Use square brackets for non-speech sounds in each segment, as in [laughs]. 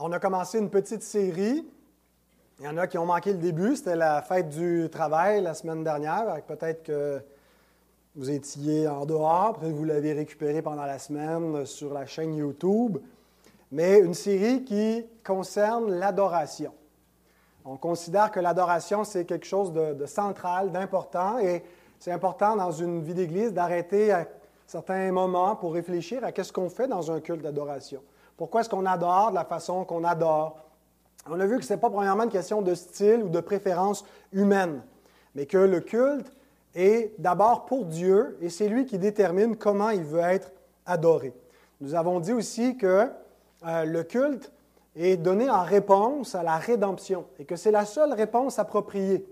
On a commencé une petite série. Il y en a qui ont manqué le début. C'était la fête du travail la semaine dernière. Peut-être que vous étiez en dehors, peut-être que vous l'avez récupéré pendant la semaine sur la chaîne YouTube. Mais une série qui concerne l'adoration. On considère que l'adoration, c'est quelque chose de, central, d'important, et c'est important dans une vie d'Église d'arrêter à certains moments pour réfléchir à qu'est-ce qu'on fait dans un culte d'adoration. Pourquoi est-ce qu'on adore de la façon qu'on adore? On a vu que ce n'est pas premièrement une question de style ou de préférence humaine, mais que le culte est d'abord pour Dieu et c'est lui qui détermine comment il veut être adoré. Nous avons dit aussi que euh, le culte est donné en réponse à la rédemption et que c'est la seule réponse appropriée.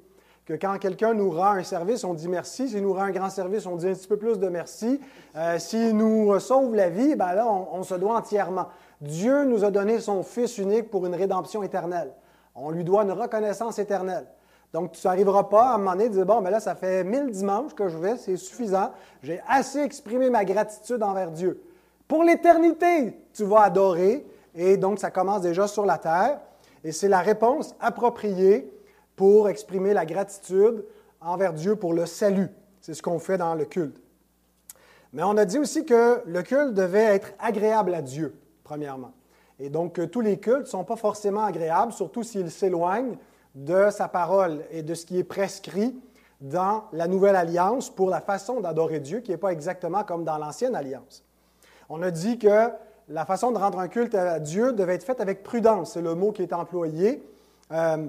Que quand quelqu'un nous rend un service, on dit merci. S'il nous rend un grand service, on dit un petit peu plus de merci. Euh, S'il nous sauve la vie, ben là, on se doit entièrement. Dieu nous a donné son Fils unique pour une rédemption éternelle. On lui doit une reconnaissance éternelle. Donc, tu n'arriveras pas à un moment donné dire Bon, mais là, ça fait mille dimanches que je vais, c'est suffisant. J'ai assez exprimé ma gratitude envers Dieu. Pour l'éternité, tu vas adorer. Et donc, ça commence déjà sur la terre. Et c'est la réponse appropriée pour exprimer la gratitude envers Dieu pour le salut. C'est ce qu'on fait dans le culte. Mais on a dit aussi que le culte devait être agréable à Dieu premièrement. Et donc, euh, tous les cultes ne sont pas forcément agréables, surtout s'ils s'éloignent de sa parole et de ce qui est prescrit dans la nouvelle alliance pour la façon d'adorer Dieu, qui n'est pas exactement comme dans l'ancienne alliance. On a dit que la façon de rendre un culte à Dieu devait être faite avec prudence, c'est le mot qui est employé, euh,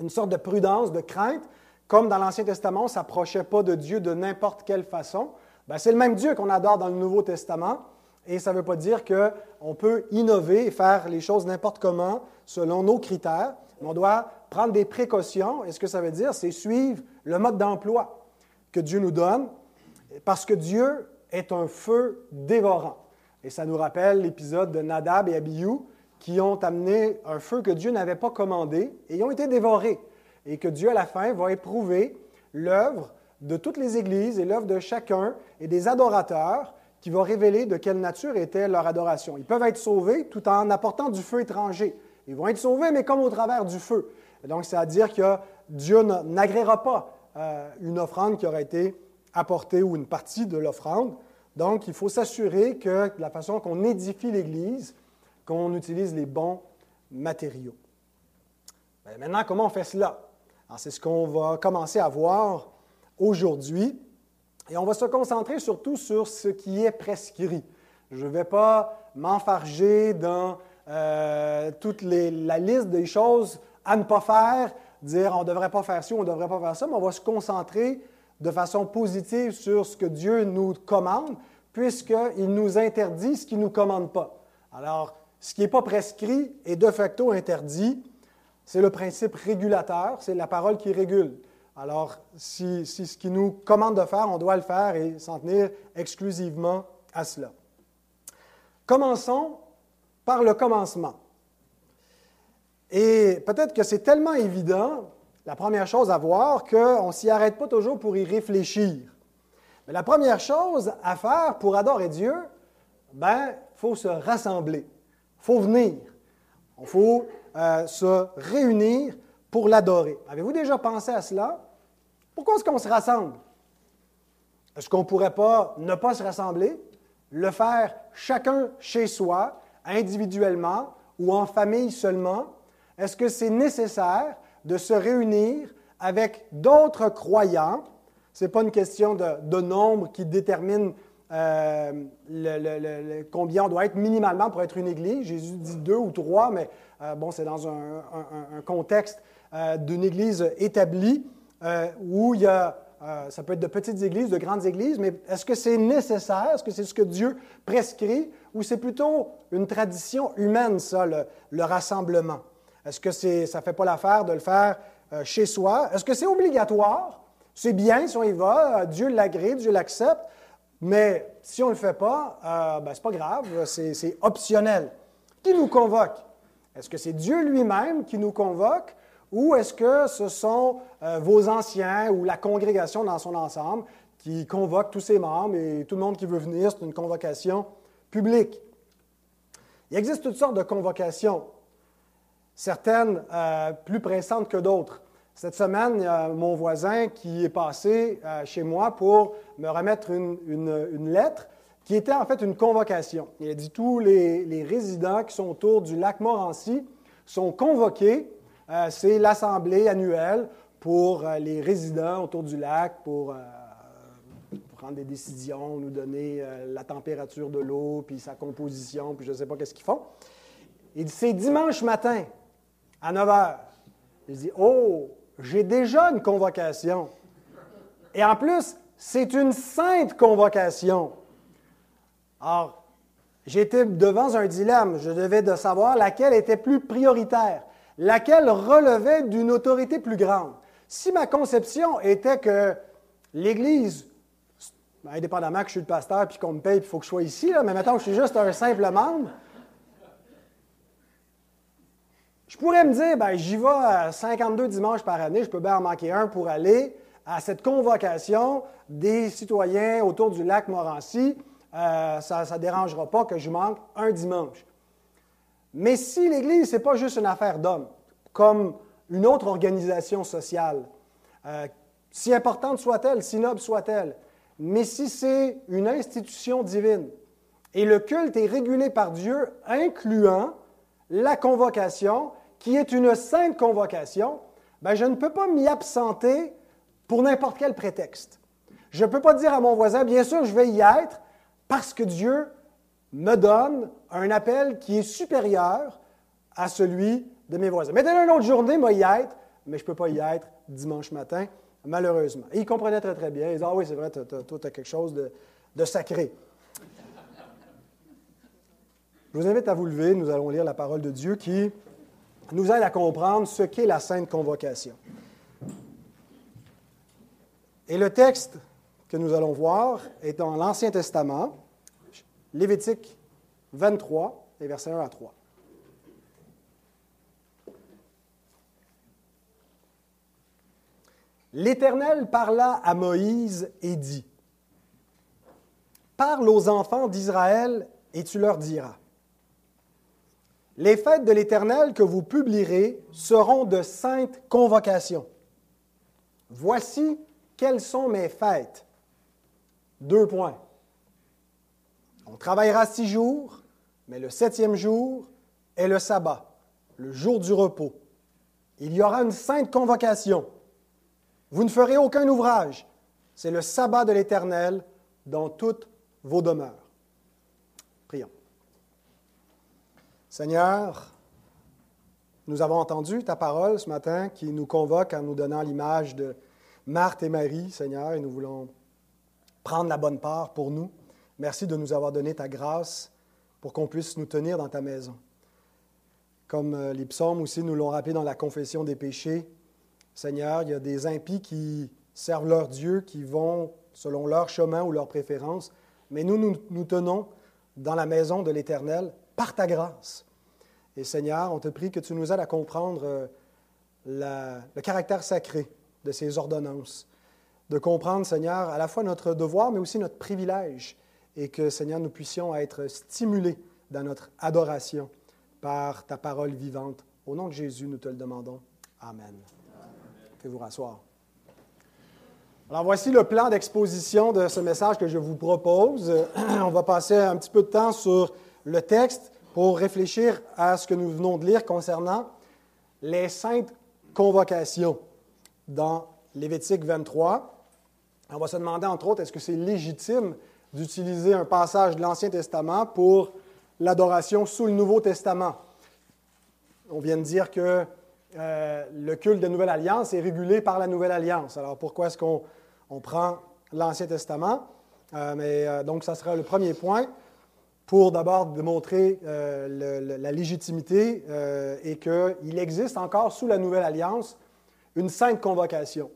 une sorte de prudence, de crainte, comme dans l'Ancien Testament, on ne s'approchait pas de Dieu de n'importe quelle façon. Ben, c'est le même Dieu qu'on adore dans le Nouveau Testament, et ça ne veut pas dire qu'on peut innover et faire les choses n'importe comment selon nos critères, mais on doit prendre des précautions. Et ce que ça veut dire, c'est suivre le mode d'emploi que Dieu nous donne, parce que Dieu est un feu dévorant. Et ça nous rappelle l'épisode de Nadab et Abihu qui ont amené un feu que Dieu n'avait pas commandé et ont été dévorés. Et que Dieu, à la fin, va éprouver l'œuvre de toutes les églises et l'œuvre de chacun et des adorateurs qui va révéler de quelle nature était leur adoration. Ils peuvent être sauvés tout en apportant du feu étranger. Ils vont être sauvés, mais comme au travers du feu. donc, c'est-à-dire que Dieu n'agréera pas euh, une offrande qui aurait été apportée ou une partie de l'offrande. Donc, il faut s'assurer que la façon qu'on édifie l'Église, qu'on utilise les bons matériaux. Ben, maintenant, comment on fait cela? C'est ce qu'on va commencer à voir aujourd'hui. Et on va se concentrer surtout sur ce qui est prescrit. Je ne vais pas m'enfarger dans euh, toute la liste des choses à ne pas faire, dire on ne devrait pas faire ci, on ne devrait pas faire ça, mais on va se concentrer de façon positive sur ce que Dieu nous commande, puisqu'il nous interdit ce qu'il ne nous commande pas. Alors, ce qui n'est pas prescrit est de facto interdit. C'est le principe régulateur, c'est la parole qui régule. Alors, si, ce qui nous commande de faire, on doit le faire et s'en tenir exclusivement à cela. Commençons par le commencement. Et peut-être que c'est tellement évident, la première chose à voir, qu'on ne s'y arrête pas toujours pour y réfléchir. Mais la première chose à faire pour adorer Dieu, ben, faut se rassembler, faut venir, il faut euh, se réunir pour l'adorer. Avez-vous déjà pensé à cela? Pourquoi est-ce qu'on se rassemble? Est-ce qu'on ne pourrait pas ne pas se rassembler, le faire chacun chez soi, individuellement ou en famille seulement? Est-ce que c'est nécessaire de se réunir avec d'autres croyants? Ce n'est pas une question de, nombre qui détermine euh, combien on doit être minimalement pour être une église. Jésus dit deux ou trois, mais euh, bon, c'est dans un contexte d'une église établie euh, où il y a, euh, ça peut être de petites églises, de grandes églises, mais est-ce que c'est nécessaire? Est-ce que c'est ce que Dieu prescrit? Ou c'est plutôt une tradition humaine, ça, le, rassemblement? Est-ce que c'est, ça ne fait pas l'affaire de le faire chez soi? Est-ce que c'est obligatoire? C'est bien si on y va, Dieu l'agrée, Dieu l'accepte, mais si on ne le fait pas, ben, ce n'est pas grave, c'est optionnel. Qui nous convoque? Est-ce que c'est Dieu lui-même qui nous convoque? Ou est-ce que ce sont euh, vos anciens ou la congrégation dans son ensemble qui convoque tous ses membres et tout le monde qui veut venir, c'est une convocation publique? Il existe toutes sortes de convocations. certaines euh, plus pressantes que d'autres. Cette semaine, a mon voisin qui est passé euh, chez moi pour me remettre une, lettre qui était en fait une convocation. Il a dit tous les, résidents qui sont autour du lac Morancy sont convoqués. Euh, c'est l'assemblée annuelle pour les résidents autour du lac pour, prendre des décisions, nous donner la température de l'eau, puis sa composition, puis je ne sais pas qu'est-ce qu'ils font. Il c'est dimanche matin à 9 h. Il dit, oh, j'ai déjà une convocation. Et en plus, c'est une sainte convocation. Or, j'étais devant un dilemme. Je devais de savoir laquelle était plus prioritaire, laquelle relevait d'une autorité plus grande. Si ma conception était que l'Église, indépendamment que je suis le pasteur puis qu'on me paye, il faut que je sois ici, là, mais maintenant que je suis juste un simple membre, Je pourrais me dire, ben, j'y vais 52 dimanches par année, je peux bien en manquer un pour aller à cette convocation des citoyens autour du lac Morancy. Euh, ça ne dérangera pas que je manque un dimanche. Mais si l'Église, ce n'est pas juste une affaire d'hommes, comme une autre organisation sociale, euh, si importante soit-elle, si noble soit-elle, mais si c'est une institution divine, et le culte est régulé par Dieu, incluant la convocation qui est une sainte convocation, ben, je ne peux pas m'y absenter pour n'importe quel prétexte. Je ne peux pas dire à mon voisin, bien sûr, je vais y être parce que Dieu me donne un appel qui est supérieur à celui de mes voisins. Mais dans une autre journée, moi, y être, mais je ne peux pas y être dimanche matin, malheureusement. Et il comprenait très, très bien. Il disait, ah oui, c'est vrai, toi, tu as quelque chose de, de sacré. Je vous invite à vous lever, nous allons lire la parole de Dieu qui nous aide à comprendre ce qu'est la Sainte Convocation. Et le texte que nous allons voir est dans l'Ancien Testament, Lévitique 23, les versets 1 à 3. L'Éternel parla à Moïse et dit, Parle aux enfants d'Israël et tu leur diras, les fêtes de l'Éternel que vous publierez seront de saintes convocations. Voici quelles sont mes fêtes. Deux points. On travaillera six jours, mais le septième jour est le sabbat, le jour du repos. Il y aura une sainte convocation. Vous ne ferez aucun ouvrage. C'est le sabbat de l'Éternel dans toutes vos demeures. Prions. Seigneur, nous avons entendu ta parole ce matin qui nous convoque en nous donnant l'image de Marthe et Marie, Seigneur, et nous voulons prendre la bonne part pour nous. Merci de nous avoir donné ta grâce pour qu'on puisse nous tenir dans ta maison. Comme euh, les psaumes aussi nous l'ont rappelé dans la confession des péchés, Seigneur, il y a des impies qui servent leur Dieu, qui vont selon leur chemin ou leur préférence, mais nous, nous, nous tenons dans la maison de l'Éternel par ta grâce. Et Seigneur, on te prie que tu nous aides à comprendre euh, le caractère sacré de ces ordonnances, de comprendre, Seigneur, à la fois notre devoir, mais aussi notre privilège, et que, Seigneur, nous puissions être stimulés dans notre adoration par ta parole vivante. Au nom de Jésus, nous te le demandons. Amen. Faites-vous rasseoir. Alors voici le plan d'exposition de ce message que je vous propose. [clears throat] On va passer un petit peu de temps sur le texte pour réfléchir à ce que nous venons de lire concernant les saintes convocations dans Lévitique 23. On va se demander, entre autres, est-ce que c'est légitime d'utiliser un passage de l'Ancien Testament pour l'adoration sous le Nouveau Testament? On vient de dire que euh, le culte de Nouvelle Alliance est régulé par la Nouvelle Alliance. Alors pourquoi est-ce qu'on prend l'Ancien Testament? Euh, mais, euh, donc, ça sera le premier point pour d'abord démontrer la légitimité et qu'il existe encore sous la Nouvelle Alliance une sainte convocation,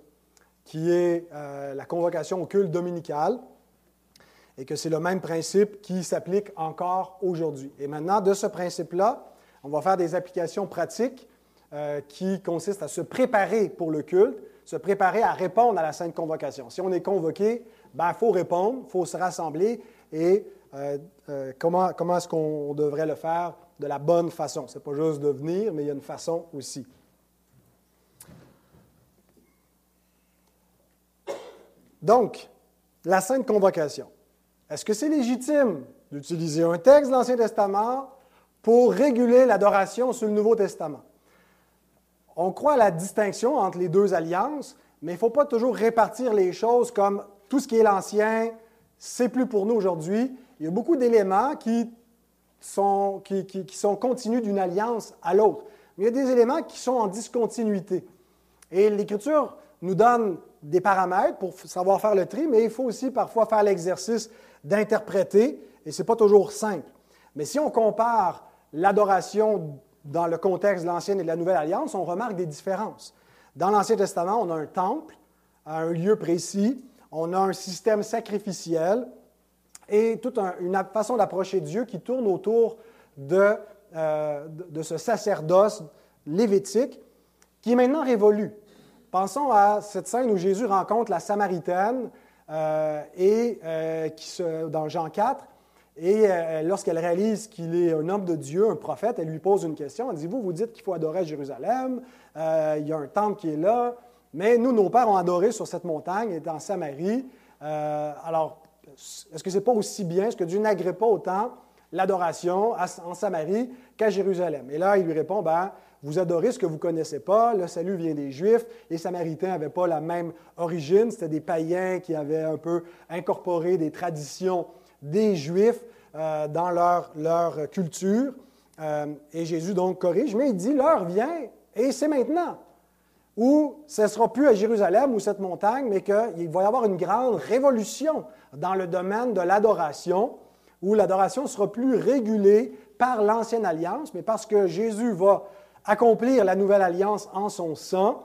qui est la convocation au culte dominical, et que c'est le même principe qui s'applique encore aujourd'hui. Et maintenant, de ce principe-là, on va faire des applications pratiques qui consistent à se préparer pour le culte, se préparer à répondre à la sainte convocation. Si on est convoqué, il ben, faut répondre, il faut se rassembler et euh, euh, comment, comment est-ce qu'on devrait le faire de la bonne façon? Ce n'est pas juste de venir, mais il y a une façon aussi. Donc, la Sainte Convocation. Est-ce que c'est légitime d'utiliser un texte de l'Ancien Testament pour réguler l'adoration sur le Nouveau Testament? On croit à la distinction entre les deux alliances, mais il ne faut pas toujours répartir les choses comme tout ce qui est l'Ancien, c'est plus pour nous aujourd'hui. Il y a beaucoup d'éléments qui sont, qui, qui sont continus d'une alliance à l'autre. Mais il y a des éléments qui sont en discontinuité. Et l'Écriture nous donne des paramètres pour savoir faire le tri, mais il faut aussi parfois faire l'exercice d'interpréter, et ce n'est pas toujours simple. Mais si on compare l'adoration dans le contexte de l'Ancienne et de la Nouvelle Alliance, on remarque des différences. Dans l'Ancien Testament, on a un temple un lieu précis, on a un système sacrificiel et toute une façon d'approcher Dieu qui tourne autour de, euh, de ce sacerdoce lévitique qui est maintenant révolu. Pensons à cette scène où Jésus rencontre la Samaritaine et, euh, qui se, dans Jean 4. Et euh, lorsqu'elle réalise qu'il est un homme de Dieu, un prophète, elle lui pose une question. Elle dit, vous, vous dites qu'il faut adorer Jérusalem, il y a un temple qui est là, mais nous, nos pères ont adoré sur cette montagne, et en Samarie. alors, est-ce que ce n'est pas aussi bien, est-ce que Dieu n'agrée pas autant l'adoration en Samarie qu'à Jérusalem? Et là, il lui répond, ben, vous adorez ce que vous ne connaissez pas. Le salut vient des Juifs. Les Samaritains n'avaient pas la même origine. C'était des païens qui avaient un peu incorporé des traditions des Juifs euh, dans leur, leur culture. Euh, et Jésus donc corrige, mais il dit, l'heure vient, et c'est maintenant, où ce ne sera plus à Jérusalem ou cette montagne, mais qu'il va y avoir une grande révolution dans le domaine de l'adoration, où l'adoration ne sera plus régulée par l'ancienne alliance, mais parce que Jésus va accomplir la nouvelle alliance en son sang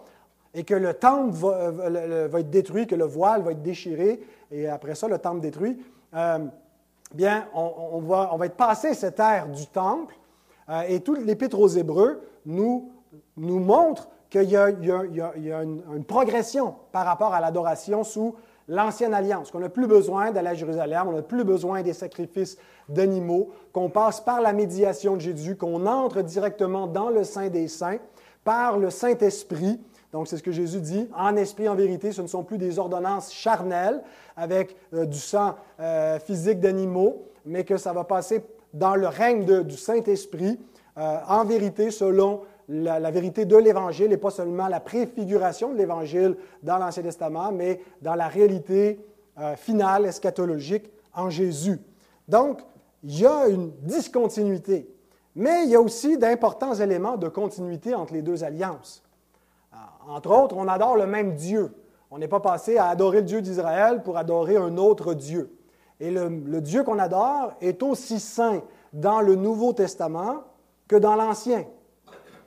et que le temple va, être détruit, que le voile va être déchiré, et après ça, le temple détruit, euh, bien, on, va, être passé cette ère du temple, euh, et tout l'Épître aux Hébreux nous, nous montre qu'il y a, une, une, progression par rapport à l'adoration sous l'ancienne alliance, qu'on n'a plus besoin d'aller à Jérusalem, on n'a plus besoin des sacrifices d'animaux, qu'on passe par la médiation de Jésus, qu'on entre directement dans le Saint des Saints par le Saint-Esprit. Donc, c'est ce que Jésus dit. En esprit, en vérité, ce ne sont plus des ordonnances charnelles avec euh, du sang euh, physique d'animaux, mais que ça va passer dans le règne du Saint-Esprit, euh, en vérité, selon la, vérité de l'Évangile et pas seulement la préfiguration de l'Évangile dans l'Ancien Testament, mais dans la réalité euh, finale eschatologique en Jésus. Donc, il y a une discontinuité, mais il y a aussi d'importants éléments de continuité entre les deux alliances. Euh, entre autres, on adore le même Dieu. On n'est pas passé à adorer le Dieu d'Israël pour adorer un autre Dieu. Et le, le Dieu qu'on adore est aussi saint dans le Nouveau Testament que dans l'Ancien.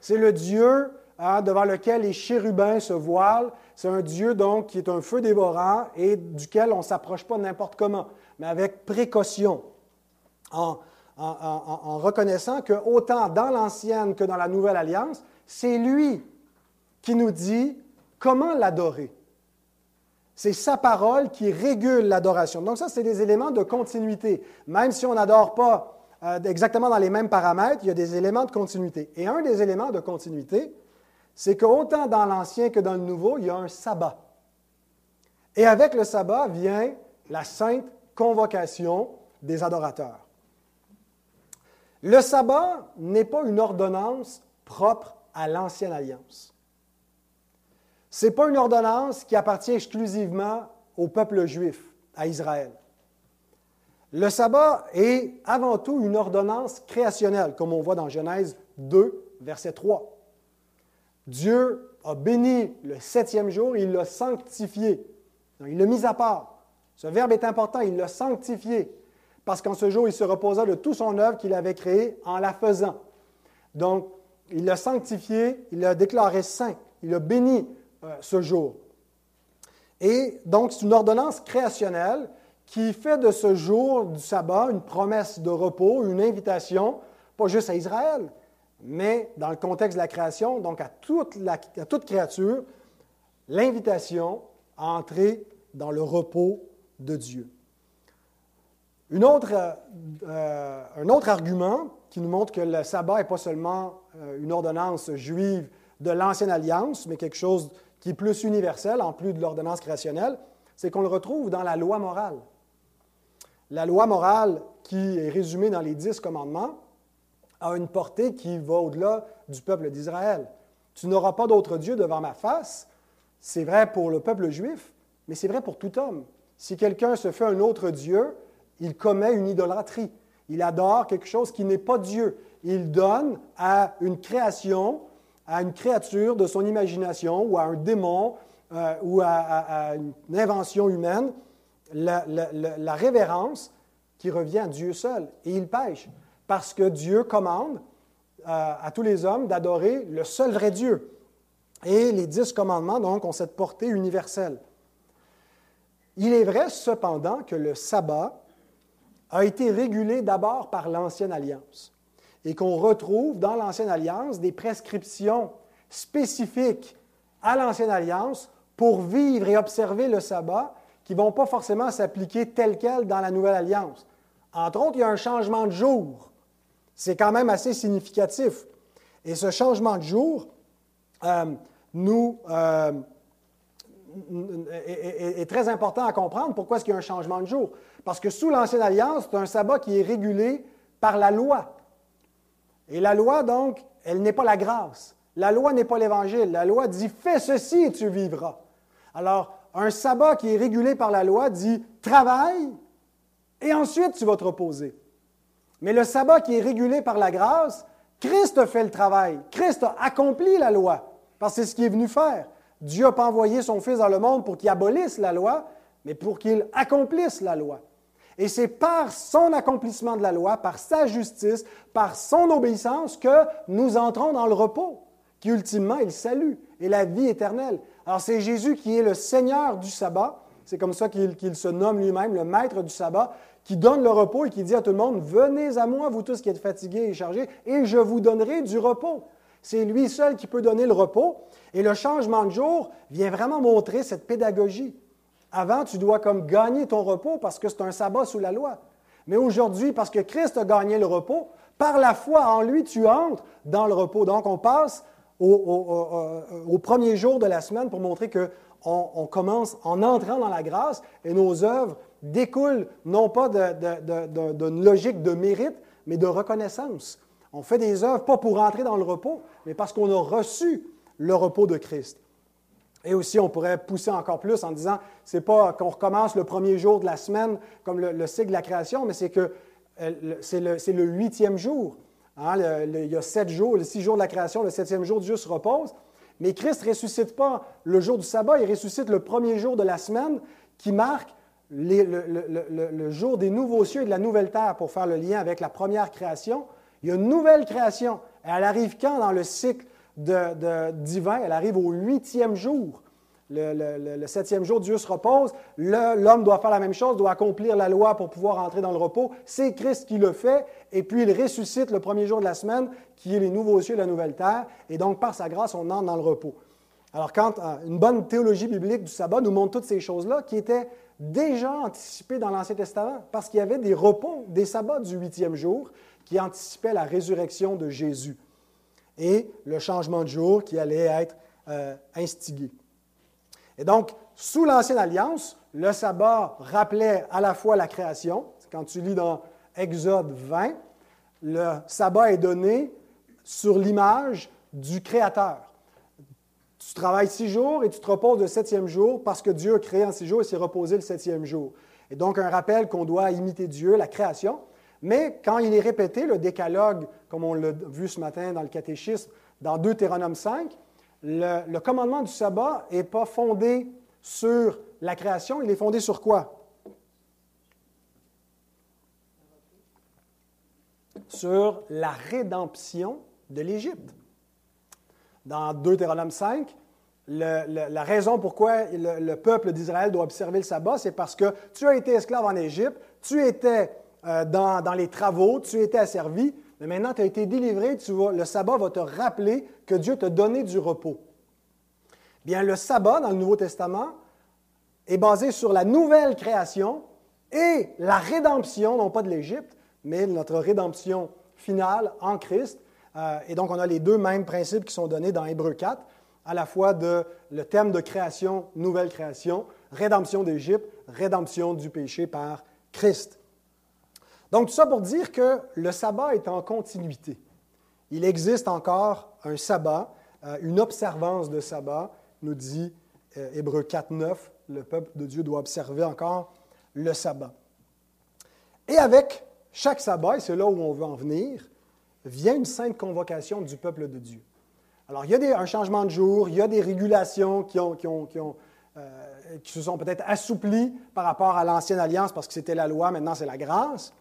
C'est le Dieu hein, devant lequel les chérubins se voilent. C'est un Dieu donc qui est un feu dévorant et duquel on ne s'approche pas n'importe comment, mais avec précaution, en, en reconnaissant que autant dans l'Ancienne que dans la Nouvelle Alliance, c'est lui qui nous dit comment l'adorer. C'est sa parole qui régule l'adoration. Donc ça, c'est des éléments de continuité. Même si on n'adore pas euh, exactement dans les mêmes paramètres, il y a des éléments de continuité. Et un des éléments de continuité, c'est qu'autant dans l'Ancien que dans le Nouveau, il y a un sabbat. Et avec le sabbat vient la sainte convocation des adorateurs. Le sabbat n'est pas une ordonnance propre à l'Ancienne Alliance. Ce n'est pas une ordonnance qui appartient exclusivement au peuple juif, à Israël. Le sabbat est avant tout une ordonnance créationnelle, comme on voit dans Genèse 2, verset 3. Dieu a béni le septième jour, il l'a sanctifié. Il l'a mis à part. Ce verbe est important, il l'a sanctifié, parce qu'en ce jour, il se reposa de tout son œuvre qu'il avait créée en la faisant. Donc, il l'a sanctifié, il l'a déclaré saint, il a béni euh, ce jour. Et donc, c'est une ordonnance créationnelle qui fait de ce jour du sabbat une promesse de repos, une invitation, pas juste à Israël, mais dans le contexte de la création, donc à toute, créature, l'invitation à entrer dans le repos de Dieu. euh, un autre argument qui nous montre que le sabbat n'est pas seulement euh, une ordonnance juive de l'Ancienne Alliance, mais quelque chose qui est plus universel, en plus de l'ordonnance créationnelle, c'est qu'on le retrouve dans la loi morale. La loi morale, qui est résumée dans les dix commandements, a une portée qui va au-delà du peuple d'Israël. Tu n'auras pas d'autre Dieu devant ma face. C'est vrai pour le peuple juif, mais c'est vrai pour tout homme. Si quelqu'un se fait un autre Dieu, il commet une idolâtrie. Il adore quelque chose qui n'est pas Dieu. Il donne à une création, à une créature de son imagination ou à un démon euh, ou à, une invention humaine la, révérence qui revient à Dieu seul. Et il pêche parce que Dieu commande euh, à tous les hommes d'adorer le seul vrai Dieu. Et les dix commandements, donc, ont cette portée universelle. Il est vrai, cependant, que le sabbat a été régulé d'abord par l'Ancienne Alliance et qu'on retrouve dans l'Ancienne Alliance des prescriptions spécifiques à l'Ancienne Alliance pour vivre et observer le sabbat qui ne vont pas forcément s'appliquer tel quel dans la Nouvelle Alliance. Entre autres, il y a un changement de jour. C'est quand même assez significatif. Et ce changement de jour euh, nous, euh, est, très important à comprendre. Pourquoi est-ce qu'il y a un changement de jour? Parce que sous l'Ancienne Alliance, c'est un sabbat qui est régulé par la loi. Et la loi, donc, elle n'est pas la grâce. La loi n'est pas l'Évangile. La loi dit fais ceci et tu vivras. Alors, un sabbat qui est régulé par la loi dit travaille et ensuite tu vas te reposer. Mais le sabbat qui est régulé par la grâce, Christ a fait le travail. Christ a accompli la loi, parce que c'est ce qu'il est venu faire. Dieu n'a pas envoyé son Fils dans le monde pour qu'il abolisse la loi, mais pour qu'il accomplisse la loi. Et c'est par son accomplissement de la loi, par sa justice, par son obéissance que nous entrons dans le repos, qui ultimement est le salut et la vie éternelle. Alors c'est Jésus qui est le Seigneur du sabbat, c'est comme ça qu'il se nomme lui-même, le maître du sabbat, qui donne le repos et qui dit à tout le monde, venez à moi, vous tous qui êtes fatigués et chargés, et je vous donnerai du repos. C'est lui seul qui peut donner le repos. Et le changement de jour vient vraiment montrer cette pédagogie. Avant, tu dois comme gagner ton repos parce que c'est un sabbat sous la loi. Mais aujourd'hui, parce que Christ a gagné le repos, par la foi en lui, tu entres dans le repos. Donc, on passe au, premier jour de la semaine pour montrer qu'on on commence en entrant dans la grâce et nos œuvres découlent non pas d'une logique de mérite, mais de reconnaissance. On fait des œuvres pas pour entrer dans le repos, mais parce qu'on a reçu le repos de Christ. Et aussi, on pourrait pousser encore plus en disant, c'est pas qu'on recommence le premier jour de la semaine comme le, cycle de la création, mais c'est que euh, c'est le, huitième jour. Hein, il y a sept jours, les six jours de la création, le septième jour, Dieu se repose. Mais Christ ne ressuscite pas le jour du sabbat, il ressuscite le premier jour de la semaine qui marque le, jour des nouveaux cieux et de la nouvelle terre pour faire le lien avec la première création. Il y a une nouvelle création. Elle arrive quand dans le cycle divin? Elle arrive au huitième jour. Le, septième jour, Dieu se repose. L'homme doit faire la même chose, doit accomplir la loi pour pouvoir entrer dans le repos. C'est Christ qui le fait. Et puis, il ressuscite le premier jour de la semaine, qui est les nouveaux cieux et la nouvelle terre. Et donc, par sa grâce, on entre dans le repos. Alors, quand euh, une bonne théologie biblique du sabbat nous montre toutes ces choses-là qui étaient déjà anticipées dans l'Ancien Testament, parce qu'il y avait des repos, des sabbats du huitième jour qui anticipaient la résurrection de Jésus et le changement de jour qui allait être euh, instigé. Et donc, sous l'Ancienne Alliance, le sabbat rappelait à la fois la création. Quand tu lis dans Exode 20, le sabbat est donné sur l'image du Créateur. Tu travailles six jours et tu te reposes le septième jour parce que Dieu a créé en six jours et s'est reposé le septième jour. Et donc, un rappel qu'on doit imiter Dieu, la création. Mais quand il est répété, le décalogue, comme on l'a vu ce matin dans le catéchisme, dans Deutéronome 5, le, commandement du sabbat n'est pas fondé sur la création, il est fondé sur quoi? Sur la rédemption de l'Égypte. Dans Deutéronome 5, la raison pourquoi le, peuple d'Israël doit observer le sabbat, c'est parce que tu as été esclave en Égypte, tu étais euh, dans, les travaux, tu étais asservi, mais maintenant tu as été délivré, le sabbat va te rappeler que Dieu t'a donné du repos. Bien, le sabbat dans le Nouveau Testament est basé sur la nouvelle création et la rédemption, non pas de l'Égypte, mais notre rédemption finale en Christ. Euh, et donc, on a les deux mêmes principes qui sont donnés dans Hébreu 4, à la fois de le thème de création, nouvelle création, rédemption d'Égypte, rédemption du péché par Christ. Donc, tout ça pour dire que le sabbat est en continuité. Il existe encore un sabbat, euh, une observance de sabbat, nous dit euh, Hébreu 4, 9, le peuple de Dieu doit observer encore le sabbat. Et avec chaque sabbat, et c'est là où on veut en venir, vient une sainte convocation du peuple de Dieu. Alors, il y a un changement de jour, il y a des régulations qui, euh, qui se sont peut-être assouplies par rapport à l'ancienne alliance parce que c'était la loi, maintenant c'est la grâce.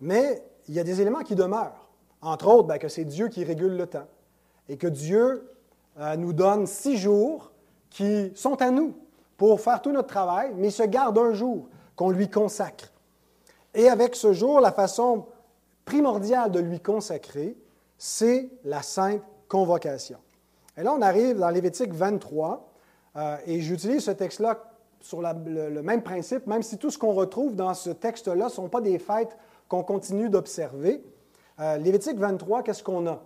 Mais il y a des éléments qui demeurent. Entre autres, ben, que c'est Dieu qui régule le temps et que Dieu euh, nous donne six jours qui sont à nous pour faire tout notre travail, mais il se garde un jour qu'on lui consacre. Et avec ce jour, la façon primordiale de lui consacrer, c'est la sainte convocation. Et là, on arrive dans Lévitique 23, euh, et j'utilise ce texte-là sur le, même principe, même si tout ce qu'on retrouve dans ce texte-là ne sont pas des fêtes qu'on continue d'observer. Euh, Lévitique 23, qu'est-ce qu'on a?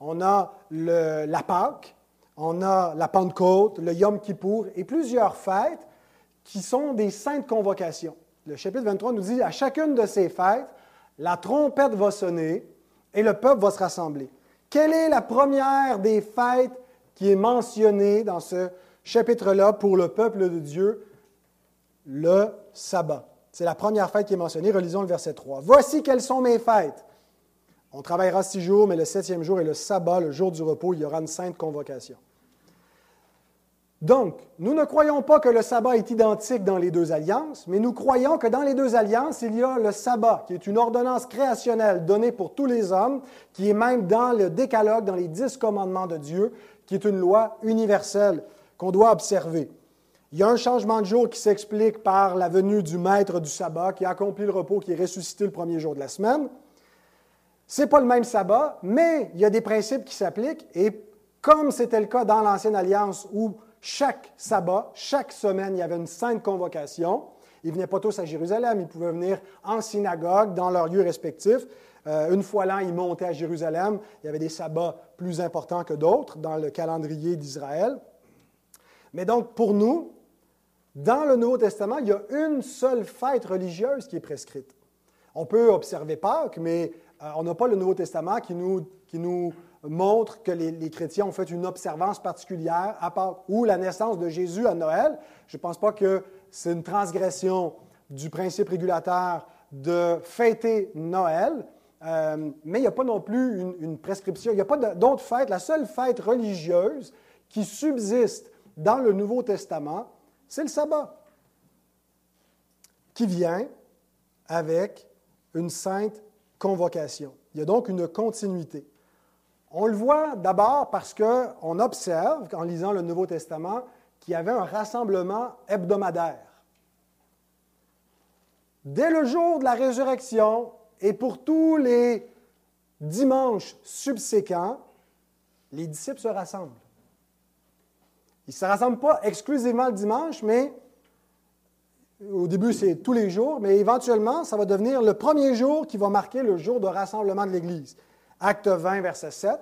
On a le, la Pâque, on a la Pentecôte, le Yom Kippour et plusieurs fêtes qui sont des saintes convocations. Le chapitre 23 nous dit à chacune de ces fêtes, la trompette va sonner et le peuple va se rassembler. Quelle est la première des fêtes qui est mentionnée dans ce chapitre-là pour le peuple de Dieu? Le sabbat. C'est la première fête qui est mentionnée. Relisons le verset 3. Voici quelles sont mes fêtes. On travaillera six jours, mais le septième jour est le sabbat, le jour du repos, il y aura une sainte convocation. Donc, nous ne croyons pas que le sabbat est identique dans les deux alliances, mais nous croyons que dans les deux alliances, il y a le sabbat, qui est une ordonnance créationnelle donnée pour tous les hommes, qui est même dans le décalogue, dans les dix commandements de Dieu, qui est une loi universelle qu'on doit observer. Il y a un changement de jour qui s'explique par la venue du maître du sabbat, qui a accompli le repos, qui est ressuscité le premier jour de la semaine. Ce n'est pas le même sabbat, mais il y a des principes qui s'appliquent, et comme c'était le cas dans l'Ancienne Alliance où chaque sabbat, chaque semaine, il y avait une sainte convocation. Ils ne venaient pas tous à Jérusalem, ils pouvaient venir en synagogue, dans leurs lieux respectifs. Euh, une fois l'an, ils montaient à Jérusalem. Il y avait des sabbats plus importants que d'autres dans le calendrier d'Israël. Mais donc, pour nous, dans le Nouveau Testament, il y a une seule fête religieuse qui est prescrite. On peut observer Pâques, mais euh, on n'a pas le Nouveau Testament qui nous, qui nous montre que les, chrétiens ont fait une observance particulière à part ou la naissance de Jésus à Noël. Je ne pense pas que c'est une transgression du principe régulateur de fêter Noël, euh, mais il n'y a pas non plus une, prescription, il n'y a pas d'autre fête. La seule fête religieuse qui subsiste dans le Nouveau Testament, c'est le sabbat, qui vient avec une sainte convocation. Il y a donc une continuité. On le voit d'abord parce qu'on observe, en lisant le Nouveau Testament, qu'il y avait un rassemblement hebdomadaire. Dès le jour de la résurrection et pour tous les dimanches subséquents, les disciples se rassemblent. Ils ne se rassemblent pas exclusivement le dimanche, mais au début, c'est tous les jours, mais éventuellement, ça va devenir le premier jour qui va marquer le jour de rassemblement de l'Église. Acte 20, verset 7.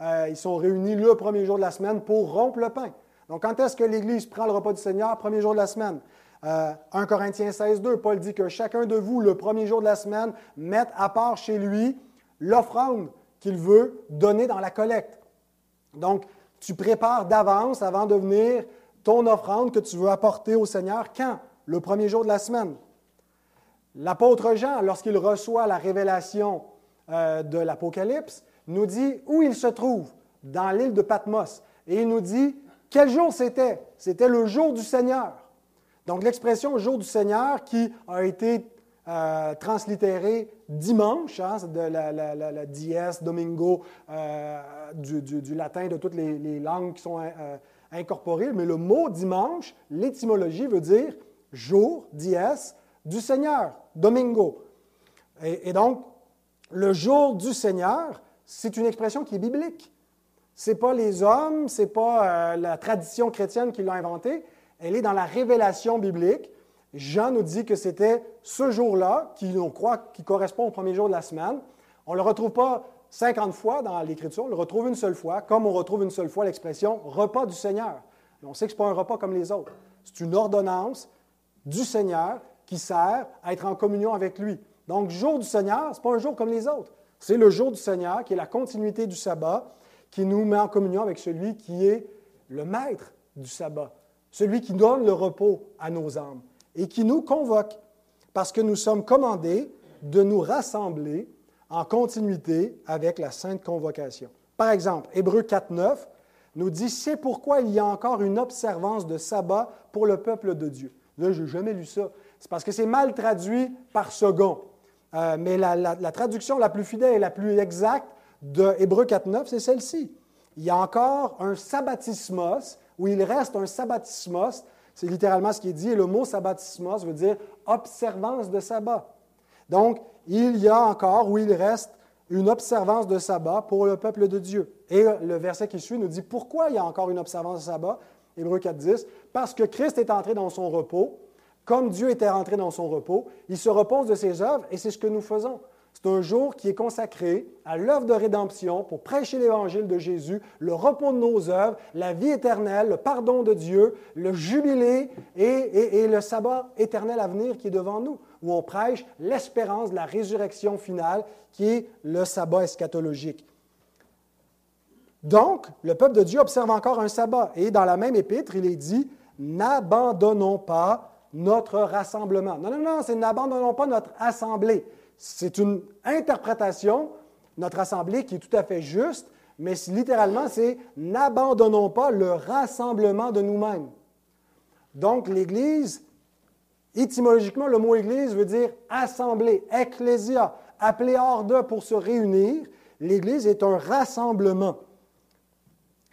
Euh, ils sont réunis le premier jour de la semaine pour rompre le pain. Donc, quand est-ce que l'Église prend le repas du Seigneur? Premier jour de la semaine. 1 euh, Corinthiens 16, 2, Paul dit que chacun de vous, le premier jour de la semaine, mette à part chez lui l'offrande qu'il veut donner dans la collecte. Donc, tu prépares d'avance avant de venir ton offrande que tu veux apporter au Seigneur quand? Le premier jour de la semaine. L'apôtre Jean, lorsqu'il reçoit la révélation euh, de l'Apocalypse, nous dit où il se trouve, dans l'île de Patmos. Et il nous dit quel jour c'était? C'était le jour du Seigneur. Donc l'expression jour du Seigneur qui a été euh, translittérée dimanche, hein, de la, dies, domingo, euh, du, latin, de toutes les, langues qui sont incorporées. Mais le mot dimanche, l'étymologie veut dire jour, dies, du Seigneur, domingo. Et, donc, le jour du Seigneur, c'est une expression qui est biblique. Ce n'est pas les hommes, ce n'est pas euh, la tradition chrétienne qui l'a inventée. Elle est dans la révélation biblique. Jean nous dit que c'était ce jour-là, qui, croit, qui correspond au premier jour de la semaine. On ne le retrouve pas 50 fois dans l'Écriture, on le retrouve une seule fois, comme on retrouve une seule fois l'expression repas du Seigneur. on sait que ce n'est pas un repas comme les autres. C'est une ordonnance du Seigneur qui sert à être en communion avec lui. Donc, jour du Seigneur, ce n'est pas un jour comme les autres. C'est le jour du Seigneur qui est la continuité du sabbat, qui nous met en communion avec celui qui est le maître du sabbat, celui qui donne le repos à nos âmes et qui nous convoque, parce que nous sommes commandés de nous rassembler en continuité avec la sainte convocation. Par exemple, Hébreu 4.9 nous dit, c'est pourquoi il y a encore une observance de sabbat pour le peuple de Dieu. Là, je n'ai jamais lu ça. C'est parce que c'est mal traduit par second. Euh, mais la, traduction la plus fidèle et la plus exacte de Hébreu 4.9, c'est celle-ci. Il y a encore un sabbatismos, où il reste un sabbatismos, c'est littéralement ce qui est dit, et le mot sabbatismos veut dire observance de sabbat. Donc, il y a encore, où il reste, une observance de sabbat pour le peuple de Dieu. Et le verset qui suit nous dit pourquoi il y a encore une observance de sabbat, Hébreu 4.10, parce que Christ est entré dans son repos, comme Dieu était rentré dans son repos, il se repose de ses œuvres et c'est ce que nous faisons. C'est un jour qui est consacré à l'œuvre de rédemption pour prêcher l'évangile de Jésus, le repos de nos œuvres, la vie éternelle, le pardon de Dieu, le jubilé et, et le sabbat éternel à venir qui est devant nous, où on prêche l'espérance de la résurrection finale qui est le sabbat eschatologique. Donc, le peuple de Dieu observe encore un sabbat. Et dans la même épître, il est dit, n'abandonnons pas notre rassemblement. Non, non, non, c'est n'abandonnons pas notre assemblée. C'est une interprétation, notre assemblée, qui est tout à fait juste, mais littéralement, c'est n'abandonnons pas le rassemblement de nous-mêmes. Donc, l'Église, étymologiquement, le mot Église veut dire assemblée, ecclésia, appelé hors pour se réunir. L'Église est un rassemblement.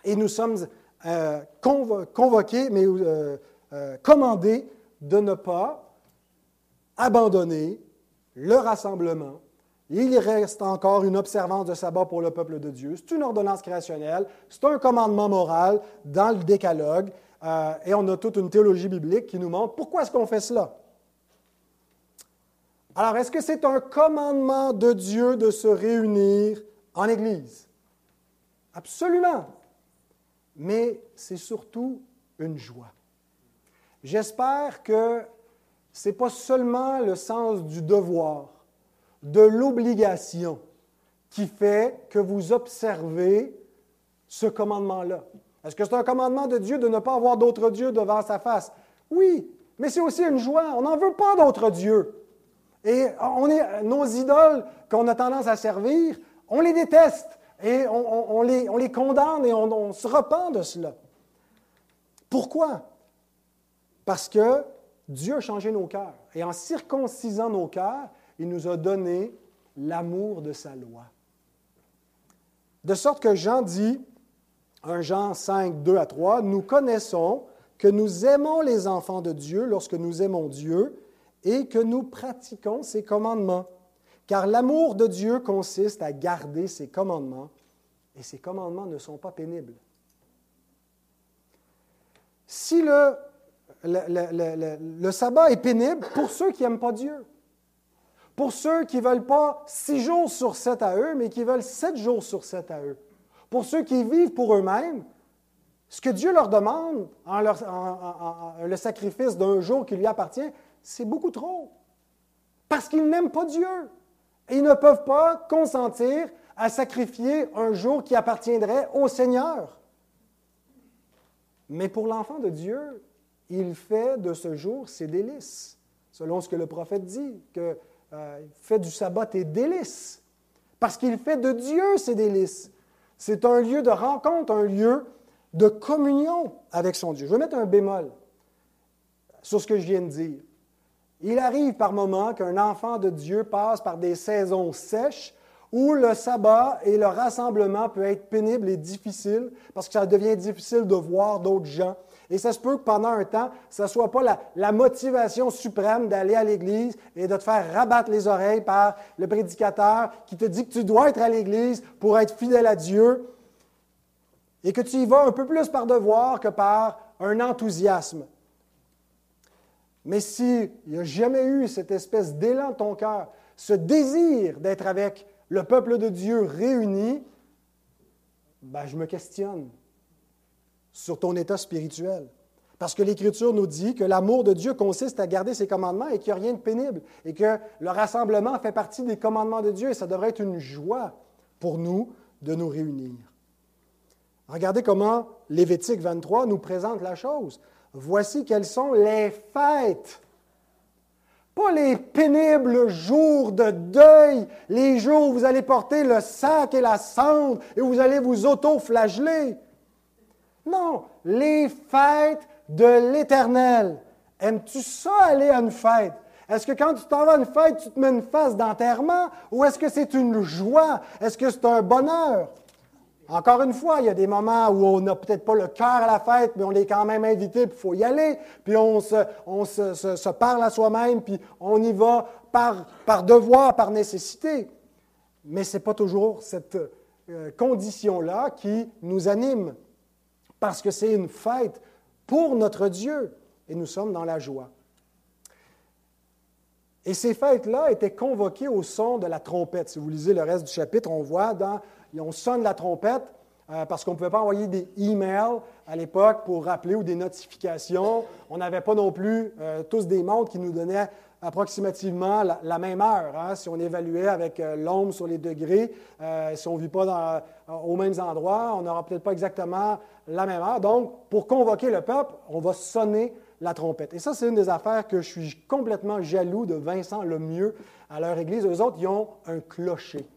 Et nous sommes euh, convoqués, mais euh, euh, commandés de ne pas abandonner le rassemblement. Il reste encore une observance de sabbat pour le peuple de Dieu. C'est une ordonnance créationnelle, c'est un commandement moral dans le décalogue, euh, et on a toute une théologie biblique qui nous montre pourquoi est-ce qu'on fait cela. Alors, est-ce que c'est un commandement de Dieu de se réunir en Église? Absolument. Mais c'est surtout une joie. J'espère que ce n'est pas seulement le sens du devoir, de l'obligation qui fait que vous observez ce commandement-là. Est-ce que c'est un commandement de Dieu de ne pas avoir d'autres dieux devant sa face? Oui, mais c'est aussi une joie. On n'en veut pas d'autres dieux. Et on est, nos idoles qu'on a tendance à servir, on les déteste et on, les, on les, condamne et on se repent de cela. Pourquoi? Parce que Dieu a changé nos cœurs. Et en circoncisant nos cœurs, il nous a donné l'amour de sa loi. De sorte que Jean dit, 1 Jean 5, 2 à 3, nous connaissons que nous aimons les enfants de Dieu lorsque nous aimons Dieu et que nous pratiquons ses commandements. Car l'amour de Dieu consiste à garder ses commandements, et ses commandements ne sont pas pénibles. Si le le, sabbat est pénible pour ceux qui n'aiment pas Dieu. Pour ceux qui ne veulent pas six jours sur sept à eux, mais qui veulent sept jours sur sept à eux. Pour ceux qui vivent pour eux-mêmes, ce que Dieu leur demande en, le sacrifice d'un jour qui lui appartient, c'est beaucoup trop. Parce qu'ils n'aiment pas Dieu. Et ils ne peuvent pas consentir à sacrifier un jour qui appartiendrait au Seigneur. Mais pour l'enfant de Dieu, il fait de ce jour ses délices, selon ce que le prophète dit, que euh, fait du sabbat tes délices, parce qu'il fait de Dieu ses délices. C'est un lieu de rencontre, un lieu de communion avec son Dieu. Je vais mettre un bémol sur ce que je viens de dire. Il arrive par moments qu'un enfant de Dieu passe par des saisons sèches où le sabbat et le rassemblement peut être pénible et difficile parce que ça devient difficile de voir d'autres gens et ça se peut que pendant un temps, ce ne soit pas la, motivation suprême d'aller à l'Église et de te faire rabattre les oreilles par le prédicateur qui te dit que tu dois être à l'Église pour être fidèle à Dieu et que tu y vas un peu plus par devoir que par un enthousiasme. Mais s'il n'y a jamais eu cette espèce d'élan de ton cœur, ce désir d'être avec le peuple de Dieu réuni, ben, je me questionne sur ton état spirituel. Parce que l'Écriture nous dit que l'amour de Dieu consiste à garder ses commandements et qu'il n'y a rien de pénible, et que le rassemblement fait partie des commandements de Dieu, et ça devrait être une joie pour nous de nous réunir. Regardez comment Lévitique 23 nous présente la chose. Voici quelles sont les fêtes. Pas les pénibles jours de deuil, les jours où vous allez porter le sac et la cendre et où vous allez vous auto-flageller. Non, les fêtes de l'Éternel. Aimes-tu ça aller à une fête? Est-ce que quand tu t'en vas à une fête, tu te mets une face d'enterrement ou est-ce que c'est une joie? Est-ce que c'est un bonheur? Encore une fois, il y a des moments où on n'a peut-être pas le cœur à la fête, mais on est quand même invité, puis il faut y aller, puis on se, parle à soi-même, puis on y va par, devoir, par nécessité. Mais ce n'est pas toujours cette euh, condition-là qui nous anime, parce que c'est une fête pour notre Dieu, et nous sommes dans la joie. Et ces fêtes-là étaient convoquées au son de la trompette. Si vous lisez le reste du chapitre, on voit dans, on sonne la trompette euh, parce qu'on ne pouvait pas envoyer des emails à l'époque pour rappeler ou des notifications. On n'avait pas non plus euh, tous des montres qui nous donnaient approximativement la, même heure. Hein. si on évaluait avec euh, l'ombre sur les degrés, si on ne vit pas dans, aux mêmes endroits, on n'aura peut-être pas exactement la même heure. Donc, pour convoquer le peuple, on va sonner la trompette. Et ça, c'est une des affaires que je suis complètement jaloux de Vincent le mieux à leur église. Eux autres, ils ont un clocher.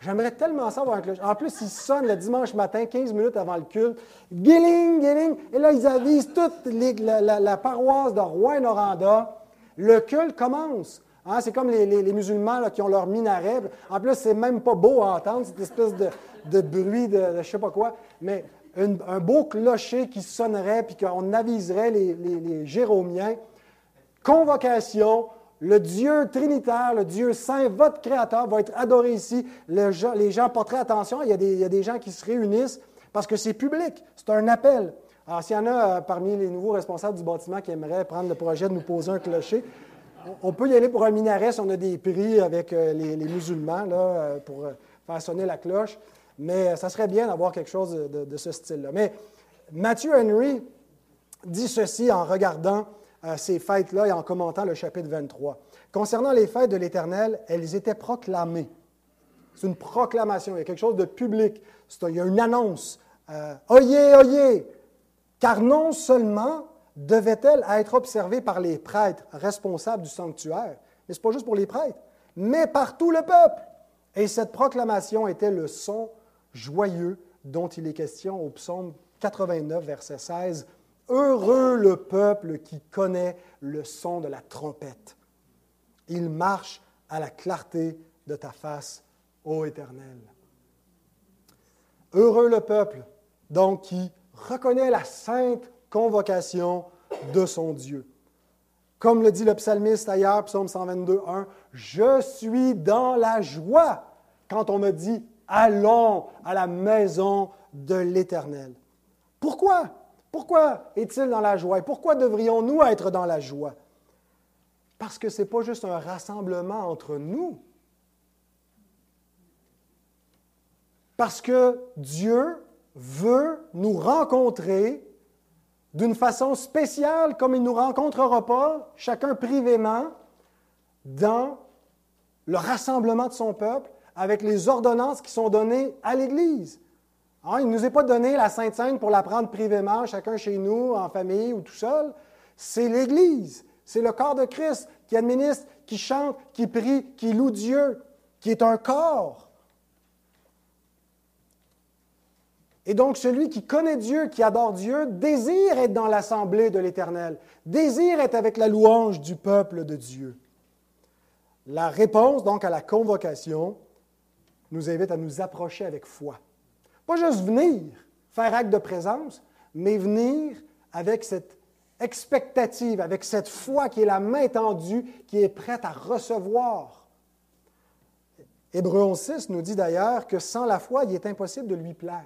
J'aimerais tellement ça avoir un clocher. En plus, ils sonnent le dimanche matin, 15 minutes avant le culte. Guiling, guiling. Et là, ils avisent toute la, paroisse de Rouen-Noranda. Le culte commence. Hein, c'est comme les, musulmans qui ont leur minaret. En plus, c'est même pas beau à entendre, cette espèce de, bruit de, je ne sais pas quoi. Mais un beau clocher qui sonnerait, puis qu'on aviserait les, les, Jéromiens. Convocation, le Dieu trinitaire, le Dieu saint, votre Créateur va être adoré ici. les gens porteraient attention, il y, a des, il y, a des, gens qui se réunissent parce que c'est public, c'est un appel. Alors, s'il y en a euh, parmi les nouveaux responsables du bâtiment qui aimeraient prendre le projet de nous poser un clocher, on, peut y aller pour un minaret si on a des prix avec euh, les, musulmans là, euh, pour faire sonner la cloche. Mais ça serait bien d'avoir quelque chose de, ce style-là. Mais Matthew Henry dit ceci en regardant euh, ces fêtes-là et en commentant le chapitre 23. Concernant les fêtes de l'Éternel, elles étaient proclamées. C'est une proclamation, il y a quelque chose de public, il y a une annonce. Euh, oyez, oyez! Car non seulement devaient-elles être observées par les prêtres responsables du sanctuaire, mais ce n'est pas juste pour les prêtres, mais par tout le peuple. Et cette proclamation était le son joyeux dont il est question au psaume 89, verset 16. Heureux le peuple qui connaît le son de la trompette. Il marche à la clarté de ta face, ô Éternel. Heureux le peuple, donc, qui reconnaît la sainte convocation de son Dieu. Comme le dit le psalmiste ailleurs, psaume 122, 1, Je suis dans la joie quand on me dit Allons à la maison de l'Éternel. Pourquoi? Pourquoi est-il dans la joie? Pourquoi devrions-nous être dans la joie? Parce que ce n'est pas juste un rassemblement entre nous. Parce que Dieu veut nous rencontrer d'une façon spéciale, comme il ne nous rencontrera pas, chacun privément, dans le rassemblement de son peuple, avec les ordonnances qui sont données à l'Église. Hein, il ne nous est pas donné la Sainte Sainte pour la prendre privément, chacun chez nous, en famille ou tout seul. C'est l'Église, c'est le corps de Christ qui administre, qui chante, qui prie, qui loue Dieu, qui est un corps. Et donc celui qui connaît Dieu, qui adore Dieu, désire être dans l'assemblée de l'Éternel, désire être avec la louange du peuple de Dieu. La réponse donc à la convocation, nous invite à nous approcher avec foi. Pas juste venir, faire acte de présence, mais venir avec cette expectative, avec cette foi qui est la main tendue, qui est prête à recevoir. Hébreu 11.6 nous dit d'ailleurs que sans la foi, il est impossible de lui plaire.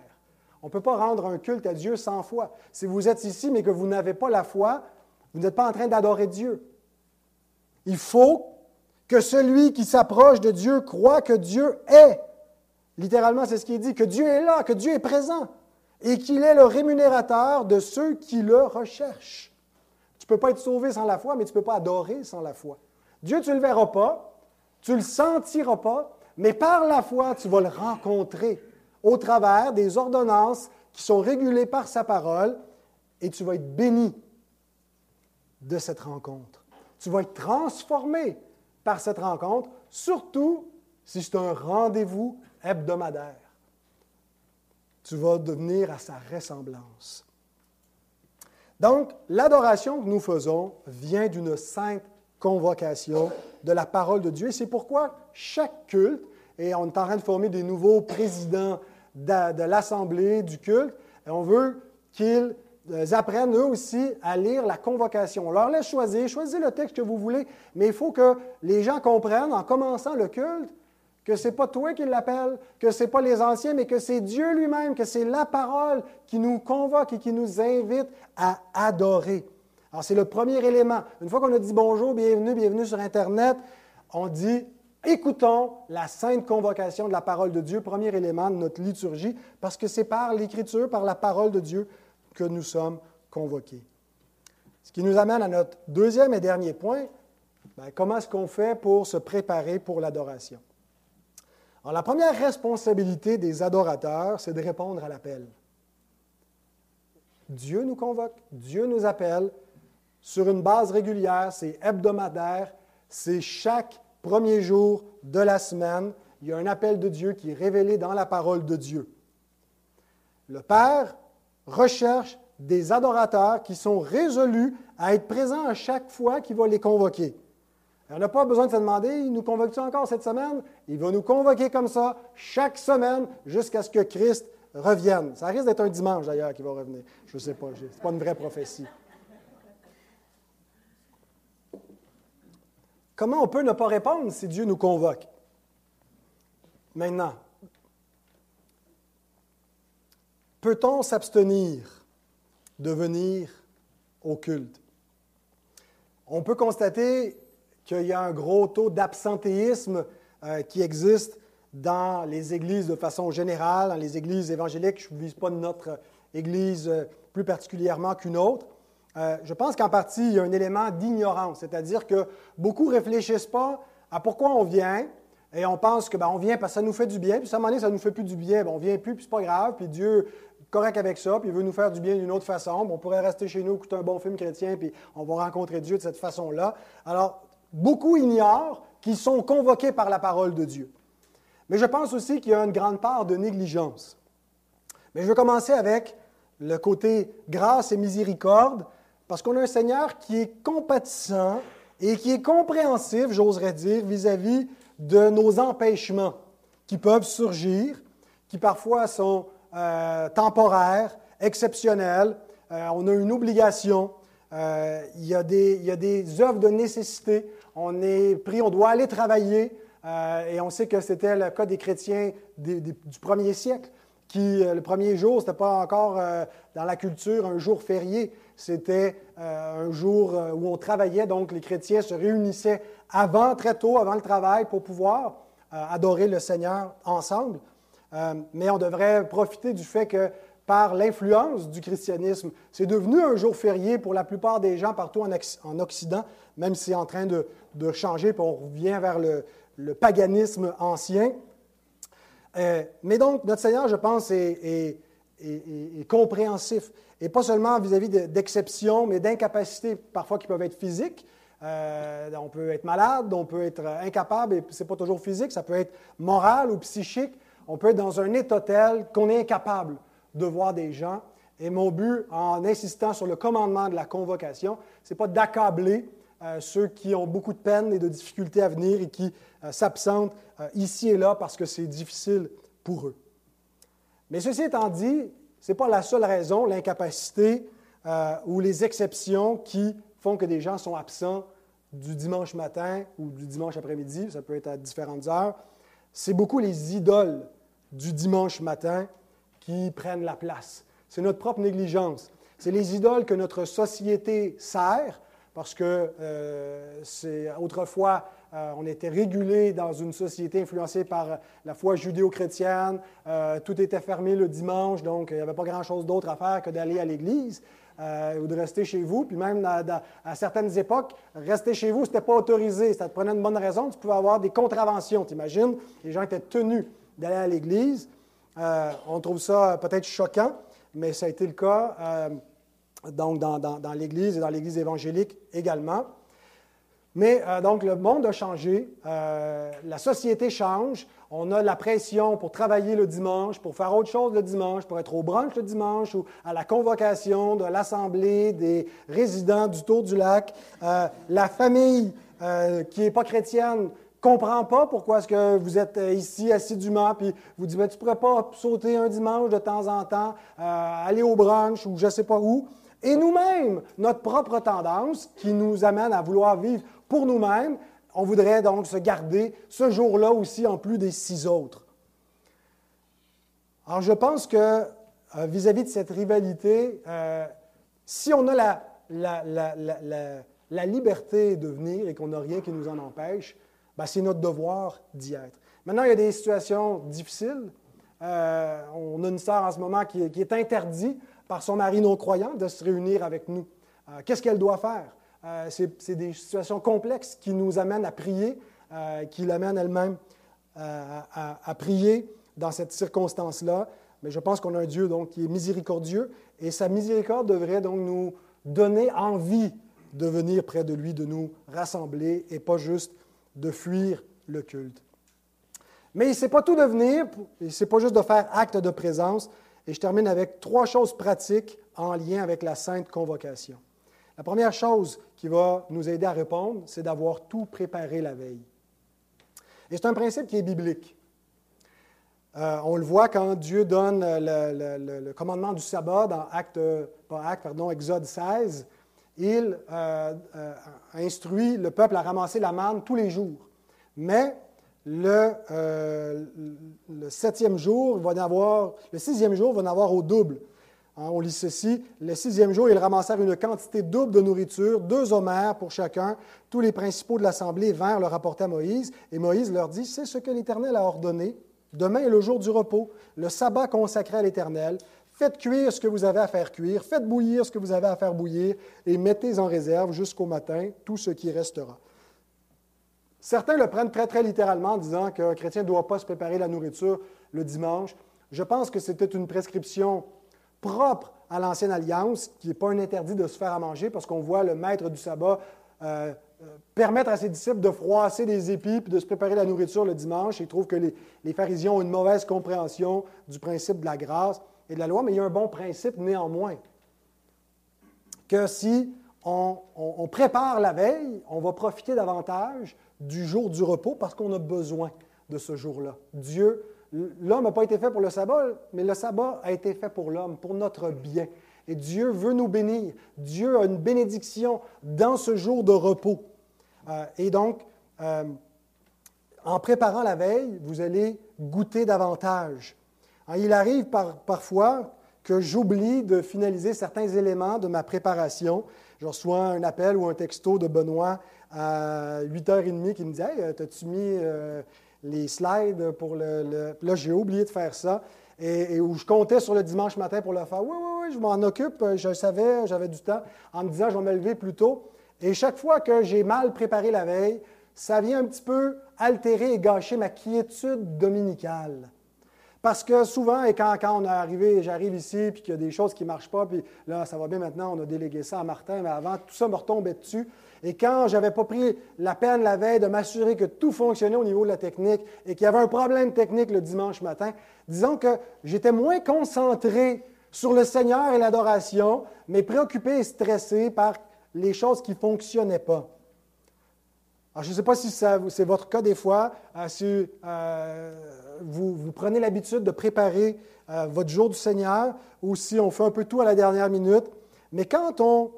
On ne peut pas rendre un culte à Dieu sans foi. Si vous êtes ici mais que vous n'avez pas la foi, vous n'êtes pas en train d'adorer Dieu. Il faut que celui qui s'approche de Dieu croit que Dieu est. Littéralement, c'est ce qui est dit, que Dieu est là, que Dieu est présent et qu'il est le rémunérateur de ceux qui le recherchent. Tu ne peux pas être sauvé sans la foi, mais tu ne peux pas adorer sans la foi. Dieu, tu ne le verras pas, tu ne le sentiras pas, mais par la foi, tu vas le rencontrer au travers des ordonnances qui sont régulées par sa parole et tu vas être béni de cette rencontre. Tu vas être transformé par cette rencontre, surtout si c'est un rendez-vous hebdomadaire. Tu vas devenir à sa ressemblance. Donc, l'adoration que nous faisons vient d'une sainte convocation de la parole de Dieu. Et c'est pourquoi chaque culte, et on est en train de former des nouveaux présidents de, l'Assemblée, du culte, et on veut qu'ils euh, apprennent eux aussi à lire la convocation. On leur laisse choisir, choisissez le texte que vous voulez, mais il faut que les gens comprennent en commençant le culte que ce n'est pas toi qui l'appelle, que ce n'est pas les anciens, mais que c'est Dieu lui-même, que c'est la parole qui nous convoque et qui nous invite à adorer. Alors c'est le premier élément. Une fois qu'on a dit bonjour, bienvenue, bienvenue sur Internet, on dit écoutons la sainte convocation de la parole de Dieu, premier élément de notre liturgie, parce que c'est par l'Écriture, par la parole de Dieu que nous sommes convoqués. Ce qui nous amène à notre deuxième et dernier point, ben, comment est-ce qu'on fait pour se préparer pour l'adoration? La première responsabilité des adorateurs, c'est de répondre à l'appel. Dieu nous convoque, Dieu nous appelle sur une base régulière, c'est hebdomadaire, c'est chaque premier jour de la semaine. Il y a un appel de Dieu qui est révélé dans la parole de Dieu. Le Père recherche des adorateurs qui sont résolus à être présents à chaque fois qu'il va les convoquer. On n'a pas besoin de se demander, il nous convoque-tu encore cette semaine? Il va nous convoquer comme ça chaque semaine jusqu'à ce que Christ revienne. Ça risque d'être un dimanche d'ailleurs qu'il va revenir. Je ne sais pas, ce n'est pas une vraie prophétie. Comment on peut ne pas répondre si Dieu nous convoque? Maintenant, Peut-on s'abstenir de venir au culte? On peut constater qu'il y a un gros taux d'absentéisme euh, qui existe dans les églises de façon générale, dans les églises évangéliques. Je ne vise pas notre église euh, plus particulièrement qu'une autre. Euh, je pense qu'en partie, il y a un élément d'ignorance, c'est-à-dire que beaucoup ne réfléchissent pas à pourquoi on vient, et on pense que ben, on vient parce que ça nous fait du bien, puis à un moment donné, ça ne nous fait plus du bien, ben, on ne vient plus, puis ce n'est pas grave, puis Dieu correct avec ça, puis il veut nous faire du bien d'une autre façon. on pourrait rester chez nous, écouter un bon film chrétien, puis on va rencontrer Dieu de cette façon-là. Alors, beaucoup ignorent qu'ils sont convoqués par la parole de Dieu. Mais je pense aussi qu'il y a une grande part de négligence. Mais je vais commencer avec le côté grâce et miséricorde, parce qu'on a un Seigneur qui est compatissant et qui est compréhensif, j'oserais dire, vis-à-vis de nos empêchements qui peuvent surgir, qui parfois sont euh, temporaire, exceptionnel. Euh, on a une obligation. Euh, il, y a des, œuvres de nécessité. On est pris, on doit aller travailler. et on sait que c'était le cas des chrétiens du premier siècle, qui, le premier jour, ce n'était pas encore dans la culture un jour férié. C'était un jour où on travaillait, donc les chrétiens se réunissaient avant, très tôt, avant le travail, pour pouvoir adorer le Seigneur ensemble. Euh, mais on devrait profiter du fait que par l'influence du christianisme, c'est devenu un jour férié pour la plupart des gens partout en, Occident, même si c'est en train de, changer, puis on revient vers le, paganisme ancien. Euh, mais donc, notre Seigneur, je pense, est, compréhensif, et pas seulement vis-à-vis d'exceptions, mais d'incapacités parfois qui peuvent être physiques. Euh, on peut être malade, on peut être incapable, et ce n'est pas toujours physique, ça peut être moral ou psychique on peut être dans un état tel qu'on est incapable de voir des gens. Et mon but, en insistant sur le commandement de la convocation, ce n'est pas d'accabler euh, ceux qui ont beaucoup de peine et de difficultés à venir et qui euh, s'absentent euh, ici et là parce que c'est difficile pour eux. Mais ceci étant dit, ce n'est pas la seule raison, l'incapacité ou les exceptions qui font que des gens sont absents du dimanche matin ou du dimanche après-midi, ça peut être à différentes heures. C'est beaucoup les idoles du dimanche matin qui prennent la place. C'est notre propre négligence. C'est les idoles que notre société sert, parce que c'est autrefois on était régulé dans une société influencée par la foi judéo-chrétienne. tout était fermé le dimanche, donc il n'y avait pas grand-chose d'autre à faire que d'aller à l'église. ou de rester chez vous. Puis même à certaines époques, rester chez vous, ce n'était pas autorisé. Ça te prenait une bonne raison. Tu pouvais avoir des contraventions. T'imagines? Les gens étaient tenus d'aller à l'église. On trouve ça peut-être choquant, mais ça a été le cas donc dans, l'Église et dans l'Église évangélique également. Mais euh, donc le monde a changé, euh, la société change, on a la pression pour travailler le dimanche, pour faire autre chose le dimanche, pour être au brunch le dimanche ou à la convocation de l'Assemblée des résidents du Tour du Lac. Euh, la famille qui n'est pas chrétienne comprend pas pourquoi est-ce que vous êtes ici assidûment, puis vous dites, tu ne pourrais pas sauter un dimanche de temps en temps, aller au brunch ou je ne sais pas où. Et nous-mêmes, notre propre tendance qui nous amène à vouloir vivre pour nous-mêmes, on voudrait donc se garder ce jour-là aussi en plus des six autres. Alors je pense que euh, vis-à-vis de cette rivalité, euh, si on a la, la, liberté de venir et qu'on n'a rien qui nous en empêche, ben, c'est notre devoir d'y être. Maintenant, il y a des situations difficiles. Euh, on a une sœur en ce moment qui, est interdite par son mari non-croyant de se réunir avec nous. Euh, qu'est-ce qu'elle doit faire? Euh, c'est des situations complexes qui nous amènent à prier, qui l'amènent elle-même à, prier dans cette circonstance-là. Mais je pense qu'on a un Dieu donc, qui est miséricordieux et sa miséricorde devrait donc nous donner envie de venir près de lui, de nous rassembler et pas juste de fuir le culte. Mais ce n'est pas tout de venir, ce n'est pas juste de faire acte de présence, et je termine avec trois choses pratiques en lien avec la sainte convocation. La première chose qui va nous aider à répondre, c'est d'avoir tout préparé la veille. Et c'est un principe qui est biblique. Euh, on le voit quand Dieu donne le, commandement du sabbat dans Acte, Acte, pardon, Exode 16. Il euh, euh, instruit le peuple à ramasser la manne tous les jours. Mais euh, le, septième jour va avoir, le sixième jour va en avoir au double. Hein, on lit ceci. Le sixième jour, ils ramassèrent une quantité double de nourriture, deux homères pour chacun. Tous les principaux de l'assemblée vinrent le rapporter à Moïse. Et Moïse leur dit C'est ce que l'Éternel a ordonné. Demain est le jour du repos, le sabbat consacré à l'Éternel. Faites cuire ce que vous avez à faire cuire, faites bouillir ce que vous avez à faire bouillir, et mettez en réserve jusqu'au matin tout ce qui restera. Certains le prennent très, très littéralement en disant qu'un chrétien ne doit pas se préparer la nourriture le dimanche. Je pense que c'était une prescription propre à l'Ancienne Alliance, qui n'est pas un interdit de se faire à manger, parce qu'on voit le maître du sabbat euh, euh, permettre à ses disciples de froisser des épis et de se préparer la nourriture le dimanche. Il trouve que les, pharisiens ont une mauvaise compréhension du principe de la grâce et de la loi, mais il y a un bon principe néanmoins. Que si on, prépare la veille, on va profiter davantage du jour du repos parce qu'on a besoin de ce jour-là. Dieu, l'homme n'a pas été fait pour le sabbat, mais le sabbat a été fait pour l'homme, pour notre bien. Et Dieu veut nous bénir. Dieu a une bénédiction dans ce jour de repos. Euh, et donc, euh, en préparant la veille, vous allez goûter davantage. Hein, il arrive parfois que j'oublie de finaliser certains éléments de ma préparation je reçois un appel ou un texto de Benoît à 8h30 qui me dit Hey, as-tu mis euh, les slides pour le. Là, j'ai oublié de faire ça. Et, où je comptais sur le dimanche matin pour le faire. Oui, oui, oui, je m'en occupe. Je savais, j'avais du temps en me disant Je vais me lever plus tôt. Et chaque fois que j'ai mal préparé la veille, ça vient un petit peu altérer et gâcher ma quiétude dominicale. Parce que souvent, et quand, on est arrivé, j'arrive ici, puis qu'il y a des choses qui ne marchent pas, puis là, ça va bien maintenant, on a délégué ça à Martin, mais avant, tout ça me retombait dessus. Et quand je n'avais pas pris la peine la veille de m'assurer que tout fonctionnait au niveau de la technique et qu'il y avait un problème technique le dimanche matin, disons que j'étais moins concentré sur le Seigneur et l'adoration, mais préoccupé et stressé par les choses qui ne fonctionnaient pas. Alors, je ne sais pas si c'est votre cas des fois, euh, euh, vous, prenez l'habitude de préparer euh, votre jour du Seigneur ou si on fait un peu tout à la dernière minute. Mais quand on,